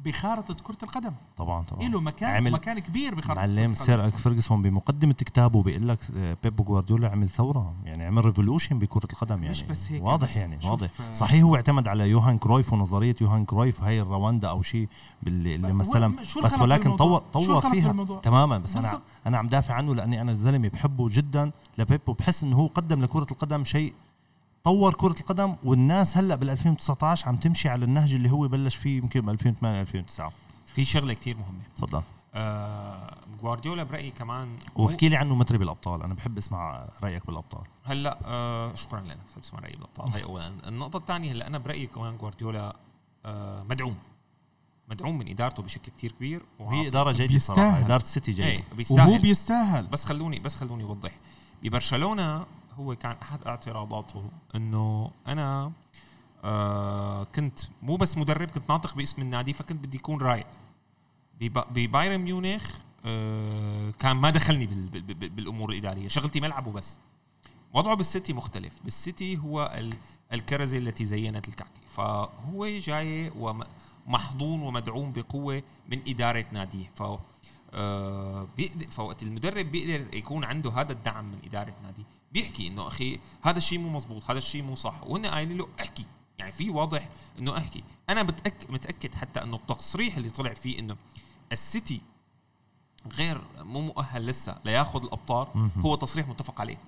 بخارطة كرة القدم طبعا طبعا له مكان عمل- مكان كبير بخارطة معلم كرة القدم. سير فيرجسون بمقدمة كتابه بيقول لك آه، بيب جوارديولا عمل ثورة يعني عمل revolution بكرة القدم يعني مش بس هيك واضح بس يعني واضح آه، صحيح هو اعتمد على يوهان كرويف ونظرية يوهان كرويف هاي الرواندا أو شيء اللي مثلا شو بس ولكن؟ طور طور فيها؟ تماما بس أنا. أنا عم دافع عنه لأني أنا الزلمة بحبه جدا لبيب وبحس إنه هو قدم لكرة القدم شيء طور كرة القدم والناس هلأ بال 2019 عم تمشي على النهج اللي هو بلش فيه يمكن ب 2008 2009 في شغلة كتير مهمة. تفضل. آه جوارديولا برأيي كمان واحكي لي عنه متري بالابطال أنا بحب أسمع رأيك بالأبطال. هلأ آه شكرا لك بحب اسمع رأيي بالأبطال. هي اولا. النقطة الثانية هلأ أنا برأيي كمان جوارديولا آه مدعوم. مدعوم من إدارته بشكل كثير كبير. وهي إدارة جيدة بيستاهل. صراحة إدارة السيتي جيدة. إيه وهو بيستاهل بيستاهل. بس خلوني بس خلوني أوضح. ببرشلونة هو كان أحد اعتراضاته إنه أنا آه كنت مو بس مدرب كنت ناطق باسم النادي فكنت بدي يكون رايق بب- ببايرن ميونخ آه كان ما دخلني بال بال بال بالأمور الإدارية. شغلتي ملعب وبس وضعه بالسيتي مختلف. بالسيتي هو ال- الكرزه التي زينت الكعكة. فهو جاي ومحضون ومدعوم بقوة من إدارة ناديه. ف آه، فوقت المدرب بيقدر يكون عنده هذا الدعم من إدارة نادي. بيحكي إنه أخي هذا الشيء مو مزبوط هذا الشيء مو صح وهن قايلين له احكي يعني في واضح إنه احكي. أنا بتأك متأكد حتى إنه التصريح اللي طلع فيه إنه السيتي غير مو مؤهل لسه لياخذ الأبطال. هو تصريح متفق عليه.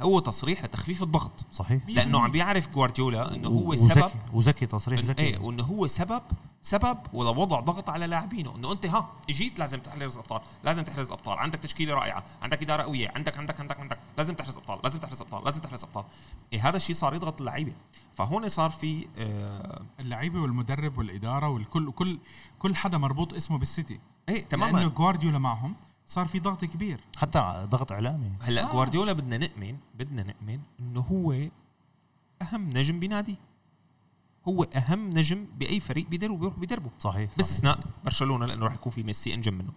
هو تصريح لتخفيف الضغط. صحيح. لأنه عم بيعرف جوارديولا إنه هو وذكي- سبب وذكي تصريح ذكي إيه وإنه هو سبب سبب ولوضع ضغط على لاعبينه. إنه أنت ها إجيت لازم تحرز أبطال لازم تحرز أبطال. عندك تشكيلة رائعة عندك إدارة قوية عندك عندك عندك عندك. لازم تحرز أبطال لازم تحرز أبطال لازم تحرز أبطال. إيه هذا الشيء صار يضغط اللعيبة. فهون صار في آه اللعيبة والمدرب والإدارة والكل كل كل حدا مربوط اسمه بالسيتي. إيه لأنه تماما جوارديولا معهم صار في ضغط كبير. حتى ضغط إعلامي. هلأ آه. جوارديولا بدنا نؤمن بدنا نؤمن إنه هو أهم نجم بنادي. هو أهم نجم بأي فريق بيدربه بيروح بيدربه صحيح باستثناء برشلونة لأنه راح يكون في ميسي أنجم منه.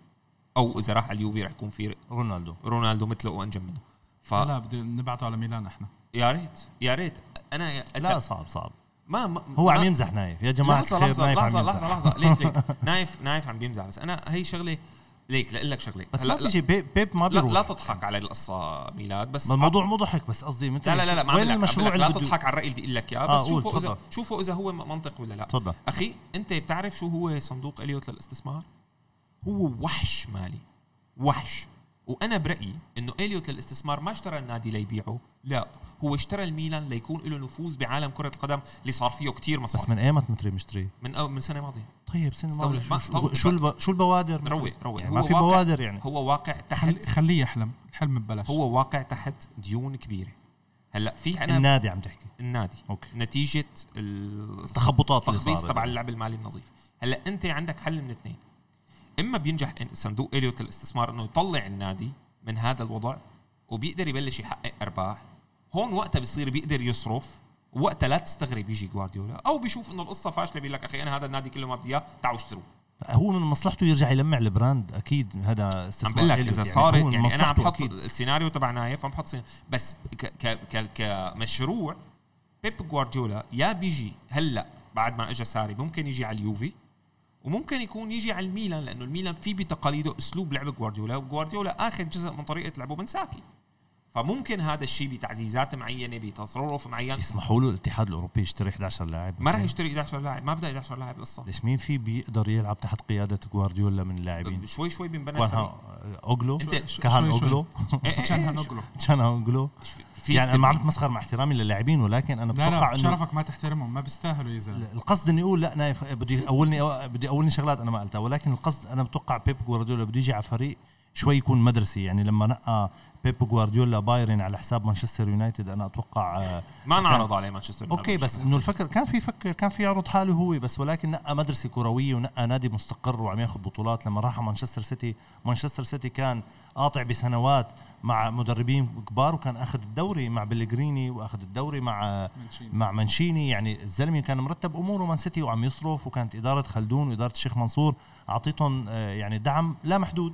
أو إذا راح على اليوفي راح يكون في رونالدو. رونالدو مثله وانجم منه. ف لا بدي نبعته على ميلان إحنا. يا ريت يا ريت. أنا يا لا صعب صعب. ما, ما هو ما عم يمزح نايف. يا جماعة لحظة الخير لحظة نايف لحظه عم لحظة يمزح. لحظة. ليك ليك. نايف نايف عم بيمزح. بس أنا هي شغلة ليك لاقول لك شغلة. بس ما بيجي بيب, بيب ما لا, بيروح. لا تضحك على القصة ميلاد بس الموضوع مو ضحك بس قصدي مثل لا لا لا, لا وين المشروع لا تضحك على الرأي اللي بدي أقول لك اياه آه، بس قول، شوفوا اذا. شوفوا إذا هو منطق ولا لا. تفضل. أخي أنت بتعرف شو هو صندوق إليوت للاستثمار؟ هو وحش مالي وحش. وأنا برأيي إنه إليوت للاستثمار ما اشترى النادي ليبيعه لا هو اشترى الميلان ليكون له نفوذ بعالم كرة القدم اللي صار فيه كتير بس مصاري من ايمت متري مشتري؟ من أو من سنة ماضية. طيب سنة استولى. ما ما- شو, طول- شو, الب... شو البوادر روق روق يعني ما في بوادر يعني. هو واقع تحت خليه يحلم. الحلم ببلاش. هو واقع تحت ديون كبيرة. هلأ في أنا النادي عم تحكي. النادي. okay. نتيجة ال- التخبطات التخبيص صارت. تبع اللعب المالي النظيف. هلأ أنت عندك حل من اثنين. إما بينجح صندوق إليوت الاستثمار إنه يطلع النادي من هذا الوضع وبيقدر يبلش يحقق أرباح هون وقتها بصير بيقدر يصرف وقتها لا تستغرب يجي جوارديولا أو بيشوف إنه القصة فاشلة بيقول لك أخي أنا هذا النادي كله ما بدي إياه تعالوا اشتروه هو من مصلحته يرجع يلمع ال brand أكيد هذا استثمار عم بقول لك إذا يعني هو من يعني أنا عم بحط. السيناريو تبع نايف عم بحط بس ك ك ك كمشروع بيب جوارديولا يا بيجي هلأ بعد ما اجى ساري ممكن يجي على اليوفي وممكن يكون يجي على الميلان لأنه الميلان في بتقاليده أسلوب لعب جوارديولا وجوارديولا اخذ جزء من طريقة لعبه من ساكي. فممكن هذا الشيء بتعزيزات معينة بتصرف معين يسمحوا له الاتحاد الأوروبي يشتري 11 لاعب. ما راح يشتري 11 لاعب ما بدأ 11 لاعب القصة ليش مين في بيقدر يلعب تحت قيادة جوارديولا من اللاعبين؟ شوي شوي بنبنى أوغلو؟ أنت كهان. أوغلو؟ إيه، إيه، كان أوغلو. في يعني أنا ما عم. بتمسخر مع احترامي للاعبين ولكن أنا لا بتوقع لا إنه شرفك ما تحترمهم ما بيستاهلوا يا زلمة القصد إني أقول لا نايف بدي يقولني بدي يقولني شغلات أنا ما قلتها ولكن القصد أنا بتوقع بيب جوارديولا بده يجي على فريق شوي يكون مدرسي يعني لما نقى بيب جوارديولا بايرن على حساب مانشستر يونايتد أنا أتوقع آه، ما انعرض عليه مانشستر okay بس إنه الفكر كان في فكر كان في يعرض حاله هو بس ولكن نقى مدرسة كروية ونقى نادي مستقر وعم ياخذ بطولات. لما راح مانشستر سيتي مانشستر سيتي كان قاطع بسنوات مع مدربين كبار وكان أخذ الدوري مع بيلغريني وأخذ الدوري مع مع منشيني يعني الزلمة كان مرتب أموره مان سيتي وعم يصرف وكانت إدارة خلدون وإدارة الشيخ منصور أعطيتهم آه، يعني دعم لا محدود.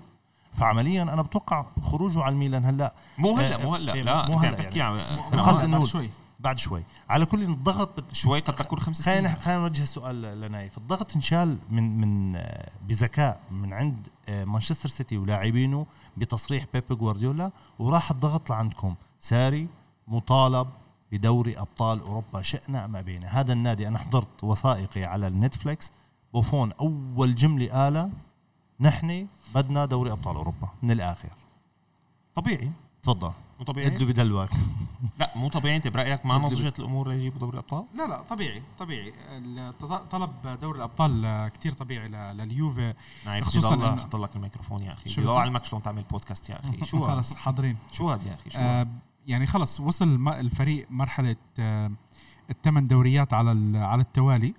فعمليا أنا بتوقع خروجه على الميلان هلأ مو هلأ آه، مو هلأ إيه، لا مو هلأ عم تحكي يعني. إنه- بعد شوي. بعد شوي. على كل الضغط بت- شوي قد تكون خمس خلينا سنين. خلينا نوجه السؤال لنايف. الضغط انشال من من آه، بذكاء من عند آه، مانشستر سيتي ولاعبينه بتصريح بيب جوارديولا وراح الضغط لعندكم. ساري مطالب بدوري أبطال أوروبا شئنا أم أبينا. هذا النادي أنا حضرت وثائقي على النتفليكس. بوفون أول جملة قالها نحن بدنا دوري أبطال أوروبا من الآخر. طبيعي. تفضل. مو طبيعي؟ ادلو بدلوك لا مو طبيعي. انت برأيك ما نضجت الأمور ليجيبوا دوري الابطال لا لا طبيعي طبيعي. طلب دوري الأبطال كتير طبيعي لليوفي. نايف خصوصاً إنه- حط لك الميكروفون يا أخي. بدك؟ علمك شلون تعمل بودكاست يا أخي. شو خلص حاضرين. شو هذا يا أخي؟ شو آه يعني خلص وصل الم- الفريق مرحلة آه الثمان دوريات على على التوالي.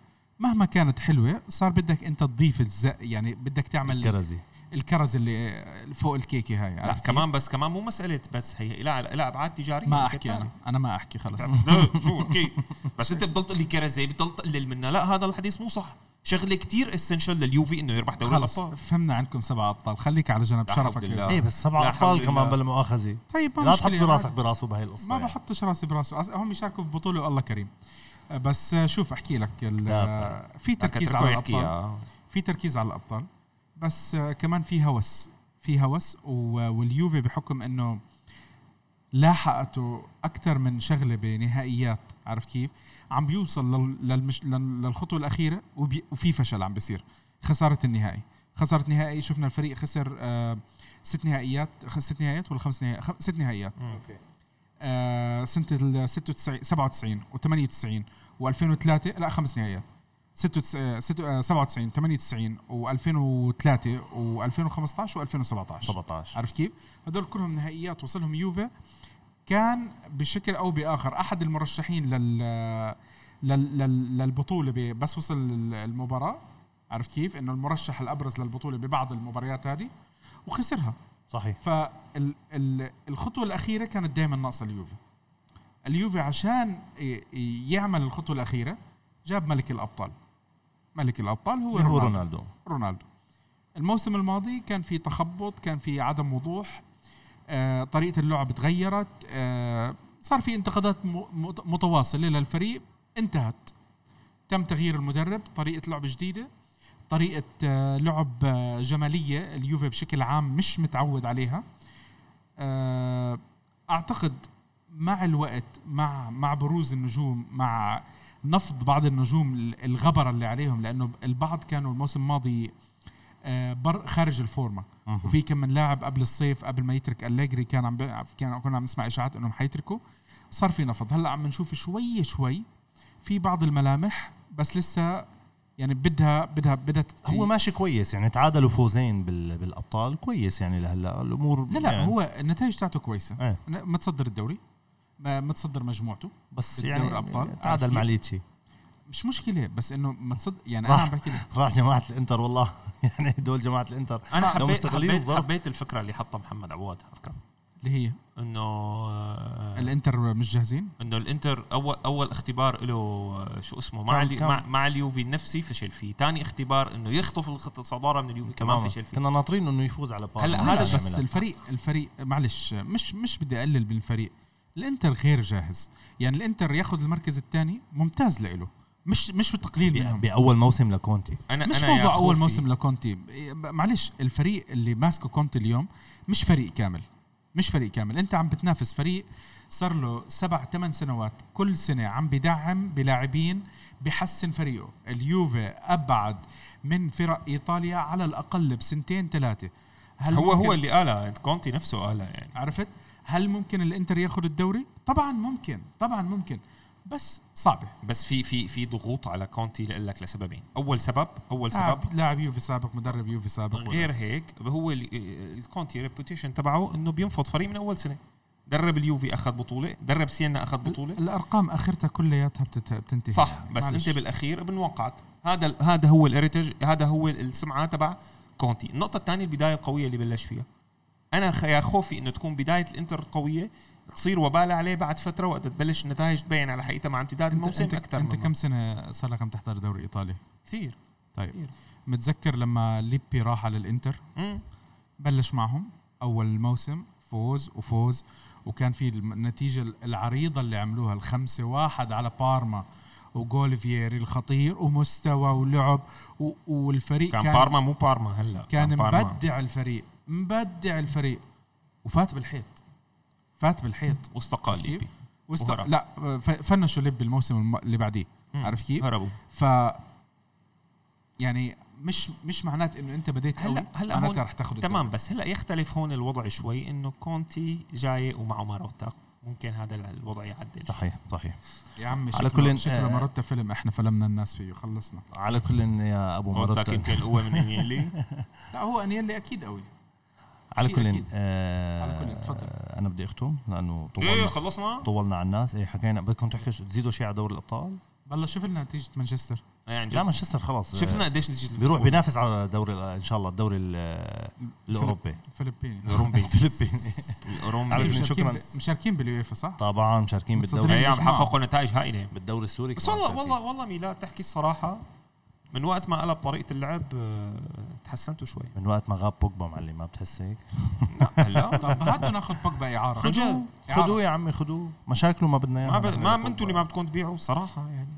مهما كانت حلوة صار بدك أنت تضيف الز يعني بدك تعمل كرزي الكرز اللي فوق الكيكة هاي لا؟ كمان بس كمان مو مسألة بس هي لها لها أبعاد تجارية ما أحكي. أنا أنا ما أحكي خلص لا، شو احكي بس أنت بتضل تقول لي كرزي بتضل تقلل منها لا هذا الحديث مو صح شغلة كتير اسنشل لليوفي إنه يربح دوري خلص الأبطال فهمنا عنكم سبع أبطال خليك على جنب لا شرفك. إيه بس سبع لا أبطال كمان. بلا مؤاخذه طيب ما لا تحط عادي. براسه بهي القصة ما يعني. بحطش راسي براسه هم يشاركوا ببطولة والله كريم بس آه، شوف أحكي لك. آه، في تركيز على الأبطال. يا في تركيز على الأبطال. بس آه، كمان في هوس. في هوس واليوفي بحكم إنه لاحقته أكثر من شغلة بنهائيات عرفت كيف؟ عم بيوصل لل- للمش... لل- للخطوة الأخيرة وبي... وفي فشل عم بيصير؟ خسارة النهائي. خسارة نهائي شفنا الفريق خسر آه ست نهائيات ست نهائيات ولا خمس نهائيات خ... ست نهائيات. okay. آه سنة ال 96 97 و98 و2003 لا خمس نهائيات 96 ست- آه، 97 98 و2003 و2015 و2017. 17 عرفت كيف؟ هدول كلهم نهائيات وصلهم يوفا. كان بشكل أو بآخر أحد المرشحين لل لل- لل- للبطولة ب- بس وصل المباراة. عرفت كيف؟ إنه المرشح الأبرز للبطولة ببعض المباريات هذه. وخسرها. صحيح. فالخطوه الأخيرة كانت دائما ناقصة اليوفي. اليوفي عشان يعمل الخطوة الأخيرة جاب ملك الأبطال. ملك الأبطال هو هو رونالدو. رونالدو. الموسم الماضي كان في تخبط كان في عدم وضوح آه، طريقة اللعب تغيرت آه، صار في انتقادات متواصلة للفريق انتهت. تم تغيير المدرب طريقة لعب جديدة. طريقة آه، لعب آه، جمالية اليوفي بشكل عام مش متعود عليها. آه، أعتقد مع الوقت مع مع بروز النجوم مع نفض بعض النجوم ال- الغبرة اللي عليهم لأنه البعض كانوا الموسم الماضي بر خارج الفورمة. وفي كم من لاعب قبل الصيف قبل ما يترك أليجري كان عم كان كنا عم نسمع إشاعات إنهم حيتركوا. صار في نفض. هلأ عم نشوف شوي شوي في بعض الملامح بس لسه يعني بدها بدها بدها هو ماشي كويس يعني تعادلوا فوزين بال... بالأبطال كويس يعني لهلأ الأمور لا لا يعني هو النتائج تاعته كويسة إيه متصدر الدوري ما- متصدر مجموعته بس يعني الأبطال. عرفت تعادل؟ مع ليتشي مش مشكلة بس إنه متصدر يعني راح. أنا عم بحكي لك راح جماعة الإنتر والله يعني دول جماعة الإنتر أنا حبيت حبيت. حبيت الفكرة اللي حطها محمد عواد على فكره اللي هي إنه آه، الإنتر مش جاهزين إنه الإنتر أول أول اختبار له آه، شو اسمه مع الي- كان- مع, مع اليوفي النفسي فشل فيه. ثاني اختبار إنه يخطف الخط- الصدارة من اليوفي كمان فشل فيه. كنا ناطرين إنه يفوز على بارما هلا هذا بس. الفريق الفريق معلش مش مش بدي أقلل من الفريق. الإنتر غير جاهز. يعني الإنتر ياخذ المركز الثاني ممتاز لإله. مش مش بالتقليل ب- منهم. بأول موسم لكونتي. أنا مش أنا موضوع أول موسم لكونتي. معلش الفريق اللي ماسكه كونتي اليوم مش فريق كامل. مش فريق كامل. انت عم بتنافس فريق صار له سبع ثمان سنوات كل سنة عم بدعم بلاعبين بحسن فريقه. اليوفي أبعد من فرق إيطاليا على الأقل بسنتين ثلاثة. هل هو هو اللي قالها كونتي نفسه قالها يعني. عرفت؟ هل ممكن الإنتر ياخذ الدوري؟ طبعا ممكن طبعا ممكن. بس صعبه بس في في في ضغوط على كونتي لك لسببين. أول سبب أول سبب لاعب يوفي سابق مدرب يوفي سابق غير هيك هو ال- الكونتي reputation تبعه إنه بينفض فريق من أول سنة. درب اليوفي أخذ بطولة درب سينا أخذ بطولة. الأرقام آخرتها كلياتها بتنتهي. صح يعني. بس معلش. أنت بالأخير بنوقعك. هذا ال- هذا هو ال heritage هذا هو السمعة تبع كونتي. النقطة الثانية البداية القوية اللي بلش فيها. أنا يا خوفي إنه تكون بداية الإنتر قوية تصير وبالة عليه بعد فترة وقت تبلش النتائج تبين على حقيقتها مع امتداد الموسم انت, أكثر أنت كم سنة صار لك عم تحضر دوري إيطالي كثير طيب كثير. متذكر لما ليبي راح على الإنتر مم. بلش معهم أول الموسم فوز وفوز وكان في النتيجة العريضة اللي عملوها الخمسة واحد على بارما وجول فييري الخطير ومستوى ولعب والفريق كان, كان بارما مو بارما هلا كان بارما. مبدع الفريق مبدع الفريق وفات بالحيط فات بالحيط واستقال؟ ليبي واست... وهرب. لا فنشوا ليبي الموسم الم- اللي بعديه. عرفت كيف؟ هربوا. ف يعني مش مش معنات إنه أنت بديت هلا هلا معناتها هون رح تاخذ تمام بس هلا يختلف هون الوضع شوي إنه كونتي جاي ومعه ماروتا. ممكن هذا الوضع يعدل. صحيح صحيح. يا عمي على شكله كل- شكله آه. ماروتا فيلم إحنا فلمنا الناس فيه خلصنا. على كل يا أبو ماروتا. يمكن القوه من إنيلي. لا هو إنيلي أكيد قوي. على كل. آه على كل، تفضل. أنا بدي أختم لأنه إيه طولنا خلصنا طولنا على الناس إيه حكينا بدكم تحكوا تزيدوا شيء على دوري الأبطال شوف لنا نتيجة مانشستر إيه عن جد. لا مانشستر خلاص شفنا قديش نتيجة بيروح. بينافس على دوري إن شاء الله الدوري ال- الأوروبي فلبيني الأوروبي الفلبيني الأوروبي على كل مشاركين شكراً. مشاركين باليويفا صح؟ طبعا مشاركين بالدوري معه. حققوا نتائج هائلة بالدوري السوري بس والله. والله والله ميلاد تحكي الصراحة من وقت ما قلب طريقة اللعب آه، تحسنتوا شوي من وقت ما غاب بوجبا معلم ما بتحس هيك؟ لا هلا طب هاتوا ناخذ بوجبا إعارة. جد خذوه يا عمي خذوه مشاكله ما بدنا ما إياها. ب... ما أنتوا اللي ما بدكم تبيعوا صراحة يعني.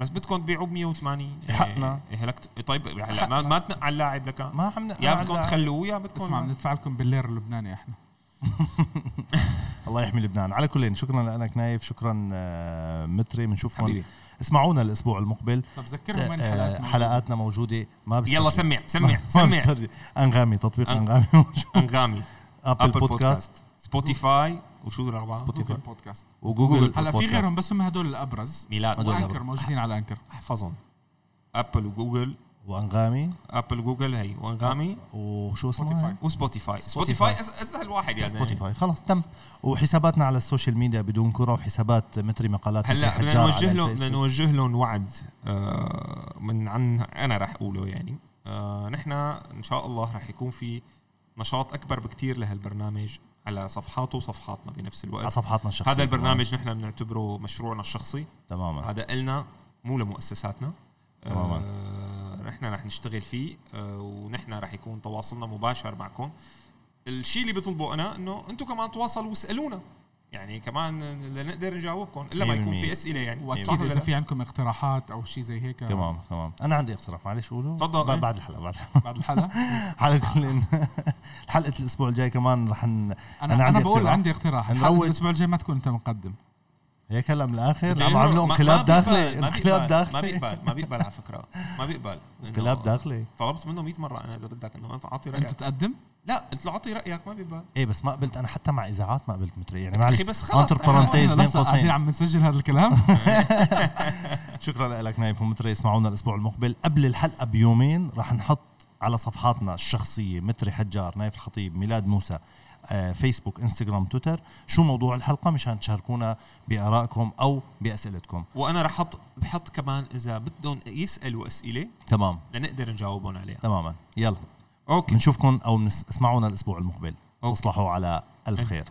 بس بدكم تبيعوا ب 180 حقنا. إيه هلك طيب هلا ما, ما تنقع اللاعب لك. ما عم يا بدكم تخلوه يا بدكم. اسمع بندفع لكم باللير اللبناني إحنا. الله يحمي لبنان. على كل شكرا لك نايف شكرا آه، متري. بنشوفكم حبيبي. اسمعونا الأسبوع المقبل. طب ذكرهم وين آه، حلقاتنا حلقاتنا موجودة. ما بسترجي. يلا سمع سمع سمع. أنغامي تطبيق أنغامي. موجود. أنغامي. Apple Podcast Spotify وشو الرابعه Spotify. Google Podcast و Google Google. هلا في. غيرهم بس هم هدول الأبرز. ميلاد. و Anchor. موجودين على Anchor. احفظهم. Apple و Google. وأنغامي. Apple و Google هي. وأنغامي. وشو. اسمه و Spotify. Spotify. أسهل واحد يعني. سبوتيفاي. خلص تم. وحساباتنا على ال social media بدون كرة وحسابات متري مقالات هلا بدنا نوجه على لهم بدنا. نوجه لهم وعد آه، من عن أنا رح أقوله يعني. آه، نحن إن شاء الله رح يكون في نشاط أكبر بكتير لهالبرنامج على صفحاته وصفحاتنا بنفس على الوقت صفحاتنا الشخصية هذا البرنامج نحن بنعتبره مشروعنا الشخصي. تماما. هذا إلنا مو لمؤسساتنا. تماماً. آه نحن رح نشتغل فيه آه ونحن رح يكون تواصلنا مباشر معكم. الشيء اللي بطلبه أنا إنه أنتم كمان تواصلوا واسألونا. يعني كمان لنقدر نجاوبكم إلا ما يكون 100%. في أسئلة يعني. واكيد إذا؟ في عندكم اقتراحات أو شيء زي هيك. تمام تمام. أنا عندي اقتراح معلش قوله تفضل. بعد- بعد الحلقة بعد الحلقة. بعد الحلقة؟ على كل حلقة الأسبوع الجاي كمان رح ن... أنا أنا أنا, عندي بقول اقتراح. عندي اقتراح. حلقة الأسبوع الجاي ما تكون أنت مقدم. هيك هلا من الآخر عم ما- انقلاب داخلي ما انقلاب بيقبل- ما داخلي. بيقبل ما بيقبل على فكرة ما بيقبل. انقلاب داخلي. طلبت منه 100 مرة أنا إذا بدك إنه أعطي أنت رأيك. تقدم؟ لا قلت له أعطي رأيك ما بيقبل. إيه بس ما قبلت أنا حتى مع إذاعات ما قبلت متري يعني معلش بس خلص entre parenthèses بين بس قاعدين قوسين عم نسجل هذا الكلام. شكرا لك نايف ومتري. اسمعونا الأسبوع المقبل. قبل الحلقة بيومين رح نحط على صفحاتنا الشخصية متري حجار نايف الخطيب ميلاد موسى. Facebook Instagram Twitter شو موضوع الحلقة؟ مشان تشاركونا بآرائكم أو بأسئلتكم. وأنا رح أحط بحط كمان إذا بدهم يسألوا أسئلة تمام. لنقدر نجاوبهم عليها. تماما. يلا. Okay. بنشوفكم أو بنس- اسمعونا الأسبوع المقبل. Okay. تصبحوا على الف إيه. خير